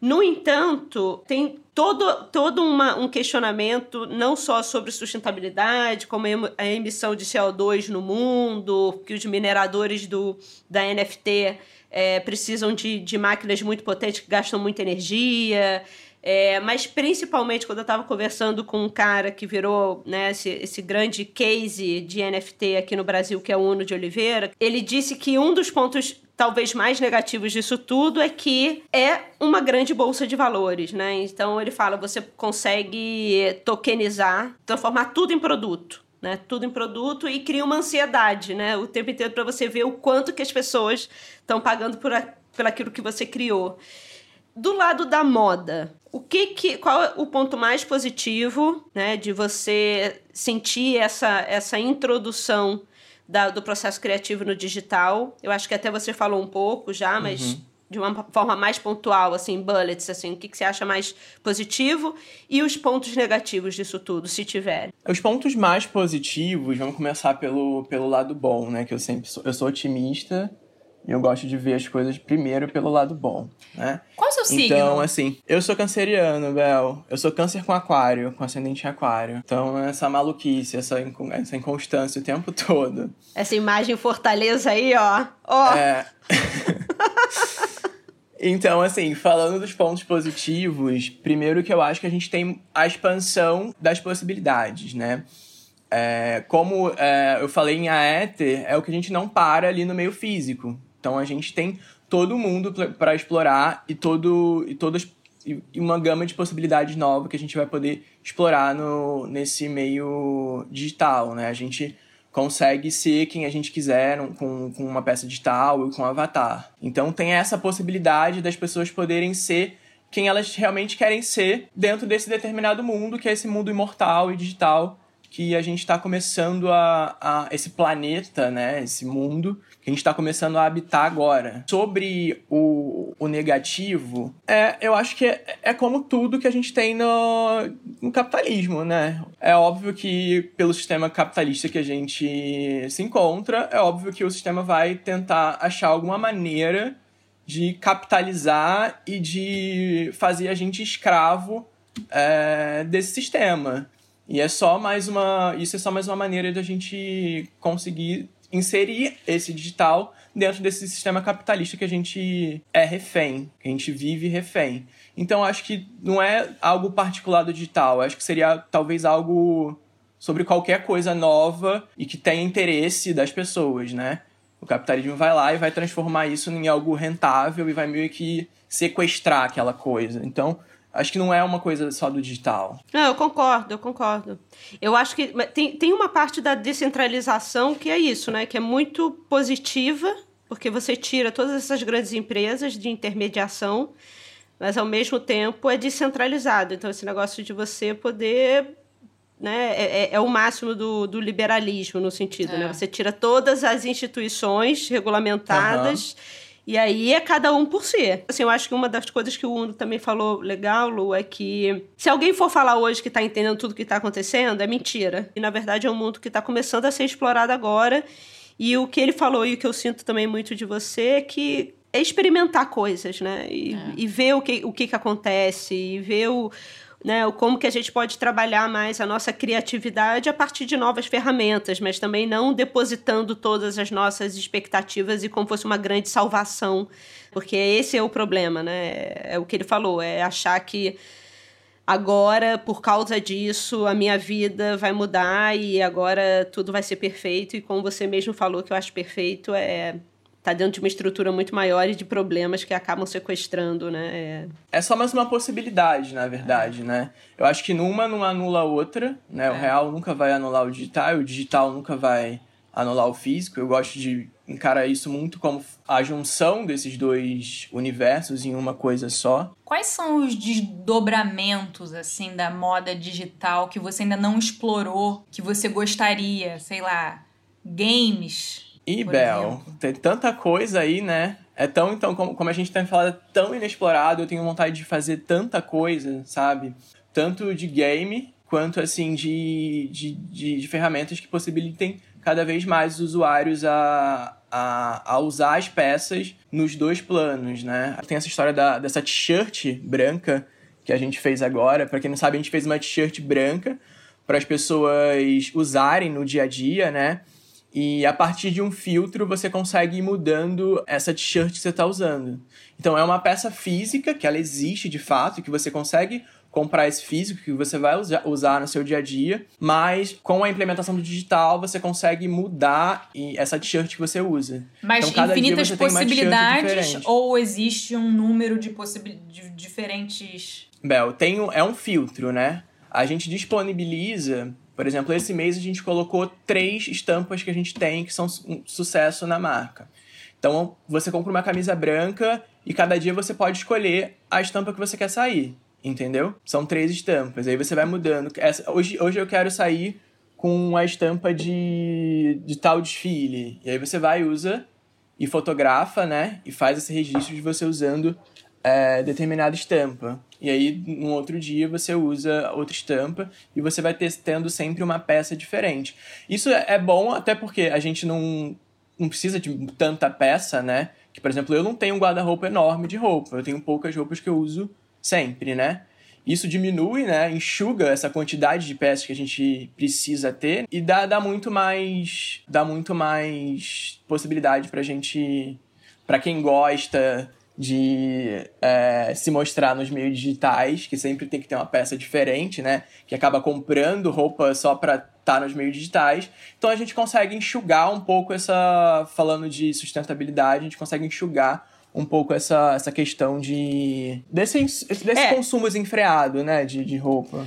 No entanto, tem todo, todo uma, um questionamento não só sobre sustentabilidade, como a emissão de CO2 no mundo, que os mineradores do, da NFT é, precisam de, de máquinas muito potentes que gastam muita energia. É, mas principalmente quando eu estava conversando com um cara que virou né, esse, esse, grande case de NFT aqui no Brasil, que é o Uno de Oliveira, ele disse que um dos pontos talvez mais negativos disso tudo é que é uma grande bolsa de valores, né? Então ele fala, você consegue tokenizar, transformar tudo em produto. Né, tudo em produto e cria uma ansiedade, né, o tempo inteiro para você ver o quanto que as pessoas estão pagando por, a, por aquilo que você criou. Do lado da moda, o que, que qual é o ponto mais positivo, né, de você sentir essa essa introdução da, do processo criativo no digital. Eu acho que até você falou um pouco já, mas uhum. de uma forma mais pontual, assim, bullets, assim, o que, que você acha mais positivo e os pontos negativos disso tudo, se tiver.
Os pontos mais positivos, vamos começar pelo, pelo lado bom, né? Que eu sempre sou, eu sou otimista eu gosto de ver as coisas primeiro pelo lado bom, né?
Qual é o seu
signo? Então, assim, eu sou canceriano, Bel. Eu sou câncer com aquário, com ascendente aquário. Então, essa maluquice, essa, essa inconstância o tempo todo.
Essa imagem fortaleza aí, ó. Ó. É.
Então, assim, falando dos pontos positivos, primeiro que eu acho que a gente tem a expansão das possibilidades, né? É, como é, eu falei em Aether, é o que a gente não para ali no meio físico. Então a gente tem todo mundo para explorar e todo e todas e uma gama de possibilidades novas que a gente vai poder explorar no, nesse meio digital, né? A gente consegue ser quem a gente quiser com, com uma peça digital e com um avatar. Então tem essa possibilidade das pessoas poderem ser quem elas realmente querem ser dentro desse determinado mundo, que é esse mundo imortal e digital que a gente está começando a, a, esse planeta, né, esse mundo que a gente está começando a habitar agora. Sobre o, o negativo, é, eu acho que é, é como tudo que a gente tem no, no capitalismo, né? É óbvio que pelo sistema capitalista que a gente se encontra, é óbvio que o sistema vai tentar achar alguma maneira de capitalizar e de fazer a gente escravo é, desse sistema. E é só mais uma. Isso é só mais uma maneira de a gente conseguir inserir esse digital dentro desse sistema capitalista que a gente é refém, que a gente vive refém. Então, acho que não é algo particular do digital, acho que seria talvez algo sobre qualquer coisa nova e que tenha interesse das pessoas, né? O capitalismo vai lá e vai transformar isso em algo rentável e vai meio que sequestrar aquela coisa. Então, acho que não é uma coisa só do digital.
Não, eu concordo, eu concordo. Eu acho que tem, tem uma parte da descentralização que é isso, né? Que é muito positiva, porque você tira todas essas grandes empresas de intermediação, mas ao mesmo tempo é descentralizado. Então, esse negócio de você poder né, é, é, é, o máximo do, do liberalismo no sentido, né? é. né? Você tira todas as instituições regulamentadas uhum. E aí é cada um por si. Assim, eu acho que uma das coisas que o Uno também falou legal, Lu, é que se alguém for falar hoje que está entendendo tudo que está acontecendo, é mentira. E na verdade é um mundo que está começando a ser explorado agora. E o que ele falou e o que eu sinto também muito de você é que é experimentar coisas, né? E, é. e ver o que, o que, que acontece, e ver o né, como que a gente pode trabalhar mais a nossa criatividade a partir de novas ferramentas, mas também não depositando todas as nossas expectativas e como fosse uma grande salvação, porque esse é o problema, né? É o que ele falou, é achar que agora, por causa disso, a minha vida vai mudar e agora tudo vai ser perfeito e como você mesmo falou que eu acho perfeito é tá dentro de uma estrutura muito maior e de problemas que acabam sequestrando, né?
É, é só mais uma possibilidade, na verdade, é. né? Eu acho que numa não anula a outra, né? É. O real nunca vai anular o digital, o digital nunca vai anular o físico. Eu gosto de encarar isso muito como a junção desses dois universos em uma coisa só.
Quais são os desdobramentos assim da moda digital que você ainda não explorou, que você gostaria, sei lá, games,
e, Bel, tem tanta coisa aí, né? É tão, então, como, como a gente tem falado, é tão inexplorado, eu tenho vontade de fazer tanta coisa, sabe? Tanto de game, quanto, assim, de, de, de, de ferramentas que possibilitem cada vez mais os usuários a, a, a usar as peças nos dois planos, né? Tem essa história da, dessa t-shirt branca que a gente fez agora. Para quem não sabe, a gente fez uma t-shirt branca para as pessoas usarem no dia a dia, né? E a partir de um filtro você consegue ir mudando essa t-shirt que você está usando. Então é uma peça física que ela existe de fato, que você consegue comprar esse físico que você vai usar no seu dia a dia, mas com a implementação do digital você consegue mudar essa t-shirt que você usa.
Mas então, infinitas possibilidades ou existe um número de, de diferentes.
Bel, tem um, é um filtro, né? A gente disponibiliza por exemplo, esse mês a gente colocou três estampas que a gente tem que são um sucesso na marca. Então, você compra uma camisa branca e cada dia você pode escolher a estampa que você quer sair, entendeu? São três estampas, aí você vai mudando. Essa, hoje, hoje eu quero sair com a estampa de, de tal desfile. E aí você vai, usa e fotografa, né? E faz esse registro de você usando é, determinada estampa. E aí, no outro dia, você usa outra estampa e você vai ter, tendo sempre uma peça diferente. Isso é, é bom até porque a gente não, não precisa de tanta peça, né? Que, por exemplo, eu não tenho um guarda-roupa enorme de roupa. Eu tenho poucas roupas que eu uso sempre, né? Isso diminui, né? Enxuga essa quantidade de peças que a gente precisa ter e dá, dá muito mais. dá muito mais possibilidade pra gente. para quem gosta de é, se mostrar nos meios digitais, que sempre tem que ter uma peça diferente, né? Que acaba comprando roupa só para estar tá nos meios digitais. Então a gente consegue enxugar um pouco essa. Falando de sustentabilidade, a gente consegue enxugar um pouco essa, essa questão de. desse, desse é. consumo desenfreado, né? De, de roupa.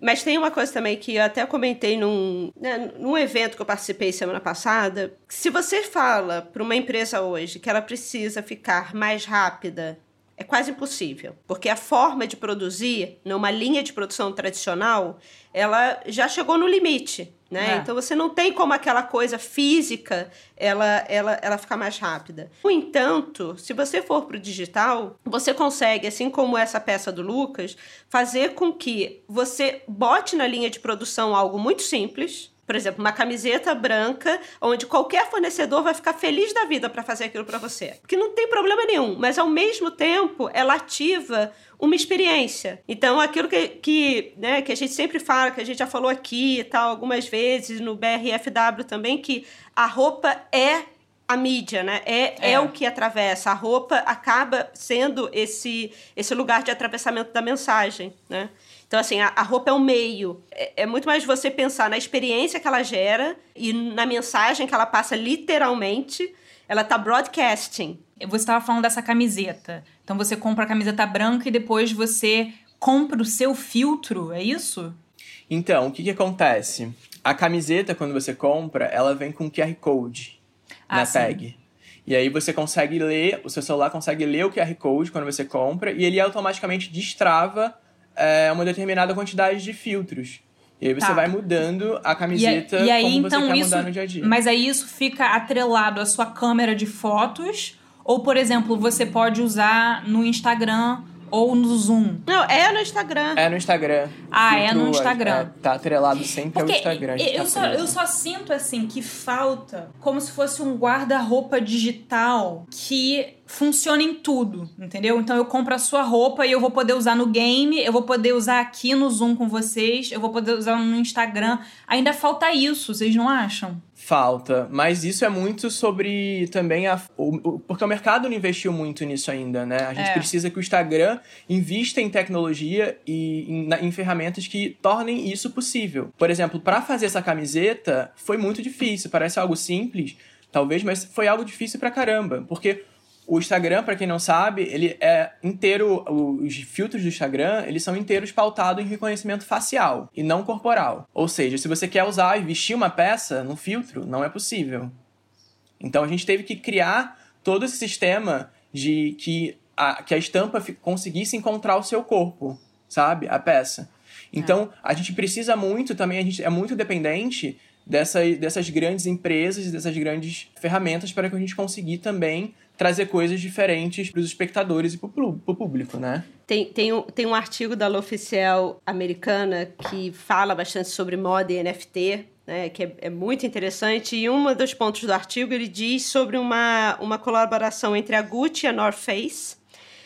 Mas tem uma coisa também que eu até comentei num, né, num evento que eu participei semana passada. Se você fala para uma empresa hoje que ela precisa ficar mais rápida, é quase impossível. Porque a forma de produzir, numa linha de produção tradicional, ela já chegou no limite. Né? É. Então você não tem como aquela coisa física ela, ela, ela ficar mais rápida. No entanto, se você for para o digital, você consegue, assim como essa peça do Lucas, fazer com que você bote na linha de produção algo muito simples Por exemplo, uma camiseta branca, onde qualquer fornecedor vai ficar feliz da vida para fazer aquilo para você. Porque não tem problema nenhum, mas ao mesmo tempo ela ativa uma experiência. Então, aquilo que, que, né, que a gente sempre fala, que a gente já falou aqui e tal, algumas vezes no BRFW também, que a roupa é a mídia, né? É, é, é. o que atravessa. A roupa acaba sendo esse, esse lugar de atravessamento da mensagem, né? Então, assim, a, a roupa é um meio. É, é, muito mais você pensar na experiência que ela gera e na mensagem que ela passa literalmente. Ela tá broadcasting.
Você estava falando dessa camiseta. Então, você compra a camiseta branca e depois você compra o seu filtro, é isso?
Então, o que, que acontece? A camiseta, quando você compra, ela vem com QR Code ah, na sim. tag. E aí você consegue ler, o seu celular consegue ler o QR Code quando você compra e ele automaticamente destrava é, uma determinada quantidade de filtros. E aí você tá. vai mudando a camiseta e, e aí, como então, você quer isso, mudar no dia a dia.
Mas aí isso fica atrelado à sua câmera de fotos? Ou, por exemplo, você pode usar no Instagram ou no Zoom?
Não, é no Instagram.
É no Instagram.
Ah, é no Instagram.
É, tá atrelado sempre Porque ao Instagram.
Eu, tá só, eu só sinto, assim, que falta como se fosse um guarda-roupa digital que funciona em tudo, entendeu? Então eu compro a sua roupa e eu vou poder usar no game, eu vou poder usar aqui no Zoom com vocês, eu vou poder usar no Instagram. Ainda falta isso, vocês não acham?
Falta, mas isso é muito sobre também a. O, o, porque o mercado não investiu muito nisso ainda, né? A gente é. precisa que o Instagram invista em tecnologia e em, em ferramentas que tornem isso possível. Por exemplo, para fazer essa camiseta foi muito difícil, parece algo simples, talvez, mas foi algo difícil pra caramba, porque o Instagram, para quem não sabe, ele é inteiro, os filtros do Instagram, eles são inteiros pautados em reconhecimento facial e não corporal. Ou seja, se você quer usar e vestir uma peça no filtro, não é possível. Então a gente teve que criar todo esse sistema de que a, que a estampa conseguisse encontrar o seu corpo, sabe? A peça. Então, é. a gente precisa muito também, a gente é muito dependente dessa, dessas grandes empresas dessas grandes ferramentas para que a gente conseguir também trazer coisas diferentes para os espectadores e para o público, né?
Tem, tem, um, tem um artigo da Lo Oficial americana que fala bastante sobre moda e NFT, né, que é, é, muito interessante. E um dos pontos do artigo ele diz sobre uma, uma colaboração entre a Gucci e a North Face,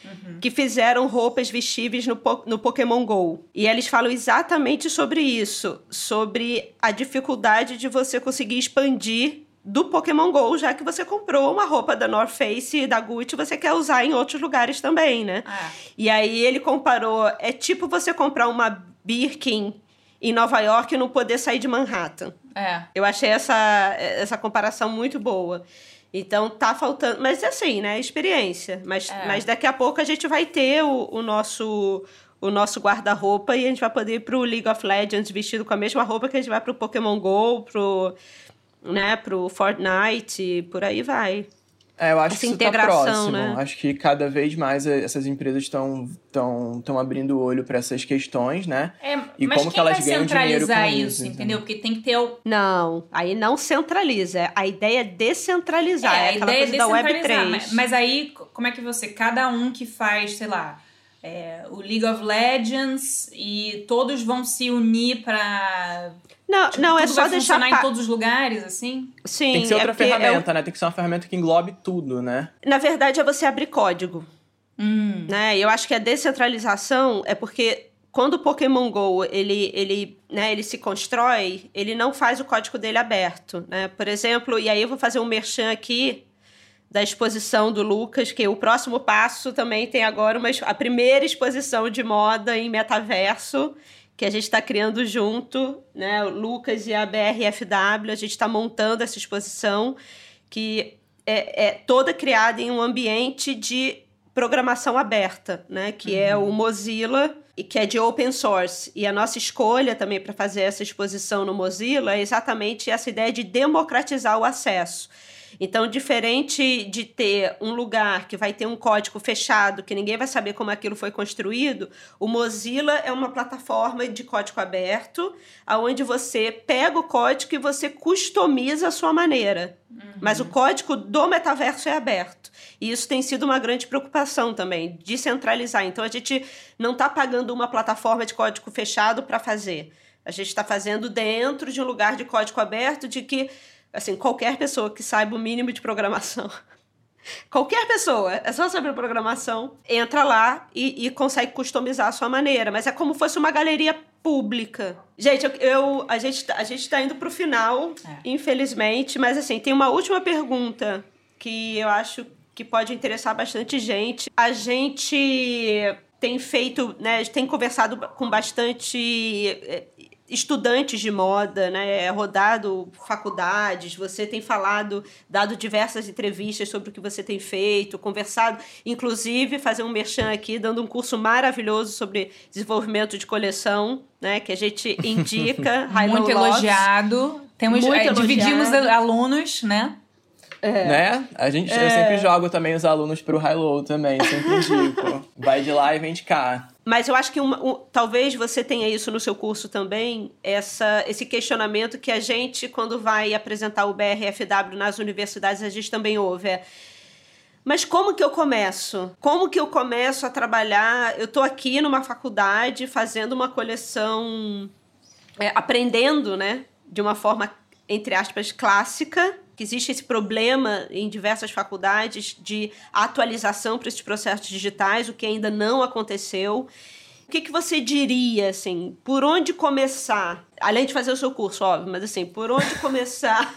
uhum. que fizeram roupas vestíveis no, no Pokémon GO. E eles falam exatamente sobre isso, sobre a dificuldade de você conseguir expandir do Pokémon GO, já que você comprou uma roupa da North Face e da Gucci, você quer usar em outros lugares também, né? É. E aí ele comparou, é tipo você comprar uma Birkin em Nova York e não poder sair de Manhattan.
É.
Eu achei essa, essa comparação muito boa. Então tá faltando. Mas é assim, né? Experiência. Mas, é. mas daqui a pouco a gente vai ter o, o nosso. O nosso guarda-roupa e a gente vai poder ir pro League of Legends vestido com a mesma roupa que a gente vai pro Pokémon GO, pro, né, pro Fortnite, por aí vai.
É, eu acho Essa que isso tá próximo. Né? Acho que cada vez mais essas empresas estão tão, tão abrindo o olho para essas questões, né?
É, e como que elas ganham dinheiro com isso, isso entendeu? Porque tem que ter o...
Não, aí não centraliza. A ideia é descentralizar. É, é aquela coisa é da Web3.
Mas, mas aí, como é que você... Cada um que faz, sei lá... É, o League of Legends e todos vão se unir para
não, tipo, não é só deixar
pa... em todos os lugares, assim?
Sim.
Tem que ser outra é ferramenta, é... né? Tem que ser uma ferramenta que englobe tudo, né?
Na verdade, é você abrir código.
Hum.
Né? Eu acho que a descentralização é porque quando o Pokémon Go ele, ele, né, ele se constrói, ele não faz o código dele aberto. Né? Por exemplo, e aí eu vou fazer um merchan aqui da exposição do Lucas, que o próximo passo também tem agora uma, a primeira exposição de moda em metaverso que a gente está criando junto, né? O Lucas e a BRFW, a gente está montando essa exposição que é, é, toda criada em um ambiente de programação aberta, né? Que uhum. é o Mozilla e que é de open source. E a nossa escolha também para fazer essa exposição no Mozilla é exatamente essa ideia de democratizar o acesso. Então, diferente de ter um lugar que vai ter um código fechado, que ninguém vai saber como aquilo foi construído, o Mozilla é uma plataforma de código aberto, aonde você pega o código e você customiza a sua maneira. Uhum. Mas o código do metaverso é aberto. E isso tem sido uma grande preocupação também, descentralizar. Então, a gente não está pagando uma plataforma de código fechado para fazer A gente está fazendo dentro de um lugar de código aberto de que, assim, qualquer pessoa que saiba o mínimo de programação, qualquer pessoa, é só saber programação, entra lá e, e consegue customizar a sua maneira. Mas é como se fosse uma galeria pública. Gente, eu, eu a gente tá, a gente está indo para o final, é. infelizmente, mas assim, tem uma última pergunta que eu acho que pode interessar bastante gente. A gente tem feito, né, tem conversado com bastante eh, estudantes de moda, né, rodado faculdades, você tem falado, dado diversas entrevistas sobre o que você tem feito, conversado, inclusive fazer um merchan aqui, dando um curso maravilhoso sobre desenvolvimento de coleção, né, que a gente indica.
Muito elogiado. Temos, Muito é, elogiado. dividimos alunos, né?
É. Né? A gente, é. Eu sempre jogo também os alunos pro high-low também, sempre digo. Vai de lá e vem de cá.
Mas eu acho que uma, um, talvez você tenha isso no seu curso também, essa, esse questionamento que a gente, quando vai apresentar o BRFW nas universidades, a gente também ouve. É, mas como que eu começo? Como que eu começo a trabalhar? Eu estou aqui numa faculdade fazendo uma coleção, é, aprendendo, né? De uma forma, entre aspas, clássica, que existe esse problema em diversas faculdades de atualização para esses processos digitais, o que ainda não aconteceu. O que, que você diria, assim, por onde começar? Além de fazer o seu curso, óbvio, mas assim, por onde começar?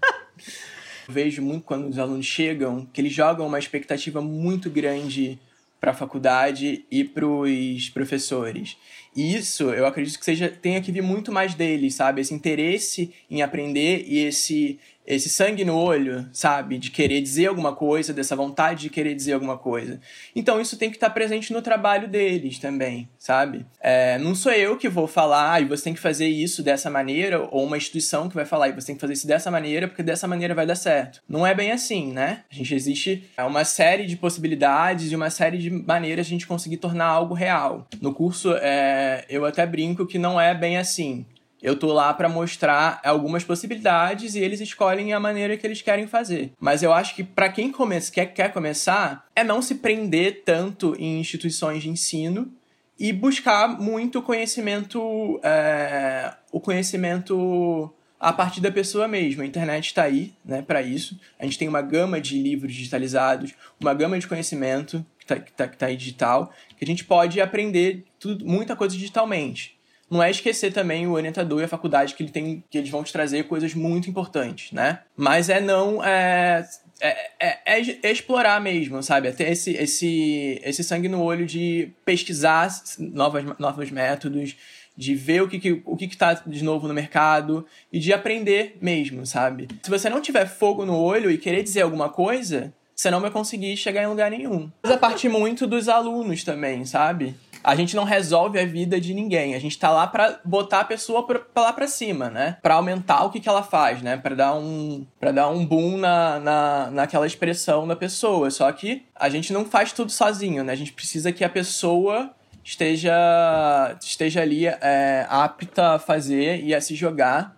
Vejo muito quando os alunos chegam que eles jogam uma expectativa muito grande para a faculdade e para os professores. E isso, eu acredito que seja tenha que vir muito mais deles, sabe? Esse interesse em aprender e esse esse sangue no olho, sabe? De querer dizer alguma coisa, dessa vontade de querer dizer alguma coisa. Então isso tem que estar presente no trabalho deles também, sabe? É, não sou eu que vou falar, e você tem que fazer isso dessa maneira, ou uma instituição que vai falar, e você tem que fazer isso dessa maneira, porque dessa maneira vai dar certo. Não é bem assim, né? A gente existe uma série de possibilidades e uma série de maneiras de a gente conseguir tornar algo real. No curso, é, eu até brinco que não é bem assim. Eu tô lá para mostrar algumas possibilidades e eles escolhem a maneira que eles querem fazer. Mas eu acho que para quem come quer, quer começar, é não se prender tanto em instituições de ensino e buscar muito conhecimento, é, o conhecimento a partir da pessoa mesmo. A internet está aí, né, para isso. A gente tem uma gama de livros digitalizados, uma gama de conhecimento que está tá, tá aí digital, que a gente pode aprender tudo, muita coisa digitalmente não é esquecer também o orientador e a faculdade que ele tem que eles vão te trazer coisas muito importantes, né? Mas é não é, é, é, é explorar mesmo, sabe? Até esse, esse, esse sangue no olho de pesquisar novas, novos métodos, de ver o que, que, o que, que tá de novo no mercado e de aprender mesmo, sabe? Se você não tiver fogo no olho e querer dizer alguma coisa, você não vai conseguir chegar em lugar nenhum. Mas a parte muito dos alunos também, sabe? A gente não resolve a vida de ninguém. A gente tá lá para botar a pessoa pra, lá para cima, né? Para aumentar o que, que ela faz, né? Para dar um para dar um boom na, na, naquela expressão da pessoa. Só que a gente não faz tudo sozinho, né? A gente precisa que a pessoa esteja esteja ali é, apta a fazer e a se jogar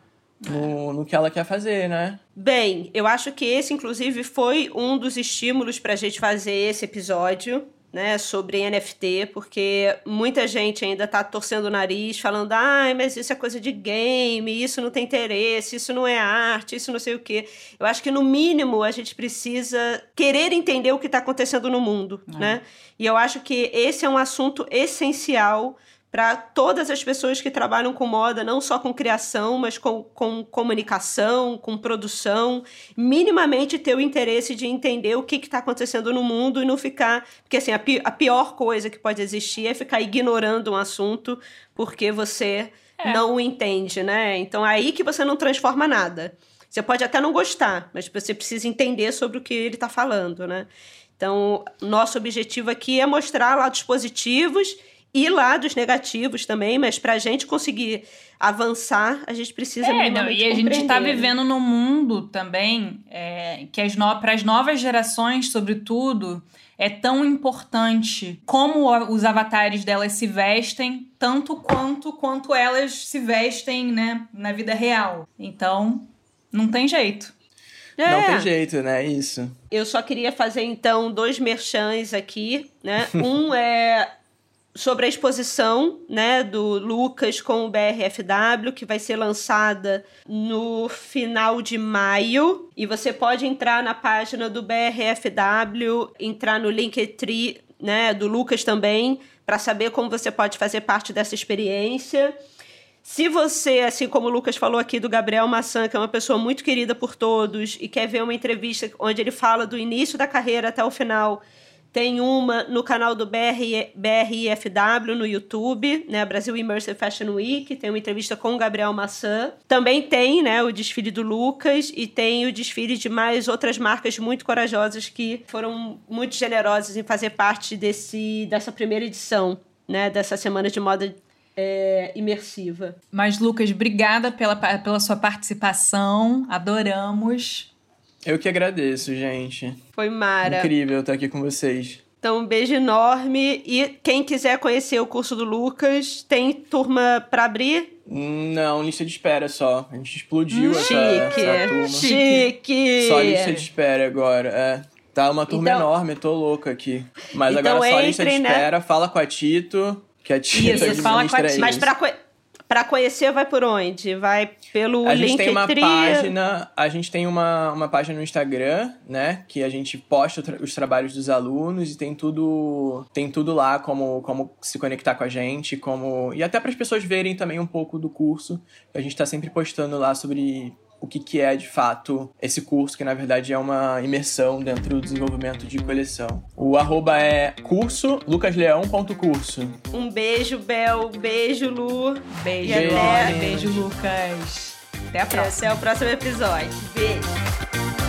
no, no que ela quer fazer, né?
Bem, eu acho que esse, inclusive, foi um dos estímulos para a gente fazer esse episódio né, sobre NFT, porque muita gente ainda está torcendo o nariz, falando, ah, mas isso é coisa de game, isso não tem interesse, isso não é arte, isso não sei o quê. Eu acho que, no mínimo, a gente precisa querer entender o que está acontecendo no mundo, é. né? E eu acho que esse é um assunto essencial para todas as pessoas que trabalham com moda, não só com criação, mas com, com comunicação, com produção, minimamente ter o interesse de entender o que está acontecendo no mundo e não ficar. Porque assim, a, pi, a, pior coisa que pode existir é ficar ignorando um assunto porque você é. não o entende, né? Então é aí que você não transforma nada. Você pode até não gostar, mas você precisa entender sobre o que ele está falando, né? Então, nosso objetivo aqui é mostrar lados positivos e lados negativos também, mas para a gente conseguir avançar, a gente precisa
é, não, E a gente está né? vivendo num mundo também é, que as no, para as novas gerações, sobretudo, é tão importante como os avatares delas se vestem, tanto quanto quanto elas se vestem né, na vida real. Então, não tem jeito.
É. Não tem jeito, né? Isso.
Eu só queria fazer, então, dois merchans aqui, né? um é sobre a exposição né, do Lucas com o BRFW, que vai ser lançada no final de maio. E você pode entrar na página do BRFW, entrar no Linktree né, do Lucas também, para saber como você pode fazer parte dessa experiência. Se você, assim como o Lucas falou aqui do Gabriel Massan, que é uma pessoa muito querida por todos e quer ver uma entrevista onde ele fala do início da carreira até o final, tem uma no canal do BR, BRIFW no YouTube, né? Brasil Immersive Fashion Week. Tem uma entrevista com o Gabriel Massan. Também tem, né, o desfile do Lucas e tem o desfile de mais outras marcas muito corajosas que foram muito generosas em fazer parte desse, dessa primeira edição, né? Dessa semana de moda é, imersiva.
Mas, Lucas, obrigada pela, pela sua participação. Adoramos.
Eu que agradeço, gente.
Foi mara.
Incrível estar aqui com vocês.
Então, um beijo enorme. E quem quiser conhecer o curso do Lucas, tem turma para abrir?
Não, lista de espera só. A gente explodiu essa,
Chique.
essa turma.
Chique.
Só lista de espera agora, é. Tá uma turma então, enorme, tô louca aqui. Mas então agora só lista de né? espera, né? fala com a Tito, que a Tito
Isso, fala com a Tito.
Mas pra, para conhecer, vai por onde? Vai pelo
a gente tem uma página A gente tem uma, uma página no Instagram, né? Que a gente posta os trabalhos dos alunos e tem tudo tem tudo lá, como, como se conectar com a gente, como e até para as pessoas verem também um pouco do curso. A gente está sempre postando lá sobre o que, que é de fato esse curso, que na verdade é uma imersão dentro do desenvolvimento de coleção. O arroba é curso lucasleão.curso.
Um beijo, Bel. Beijo, Lu.
Beijo, beijo, beijo Lucas. Até a próxima.
Até o próximo episódio. Beijo.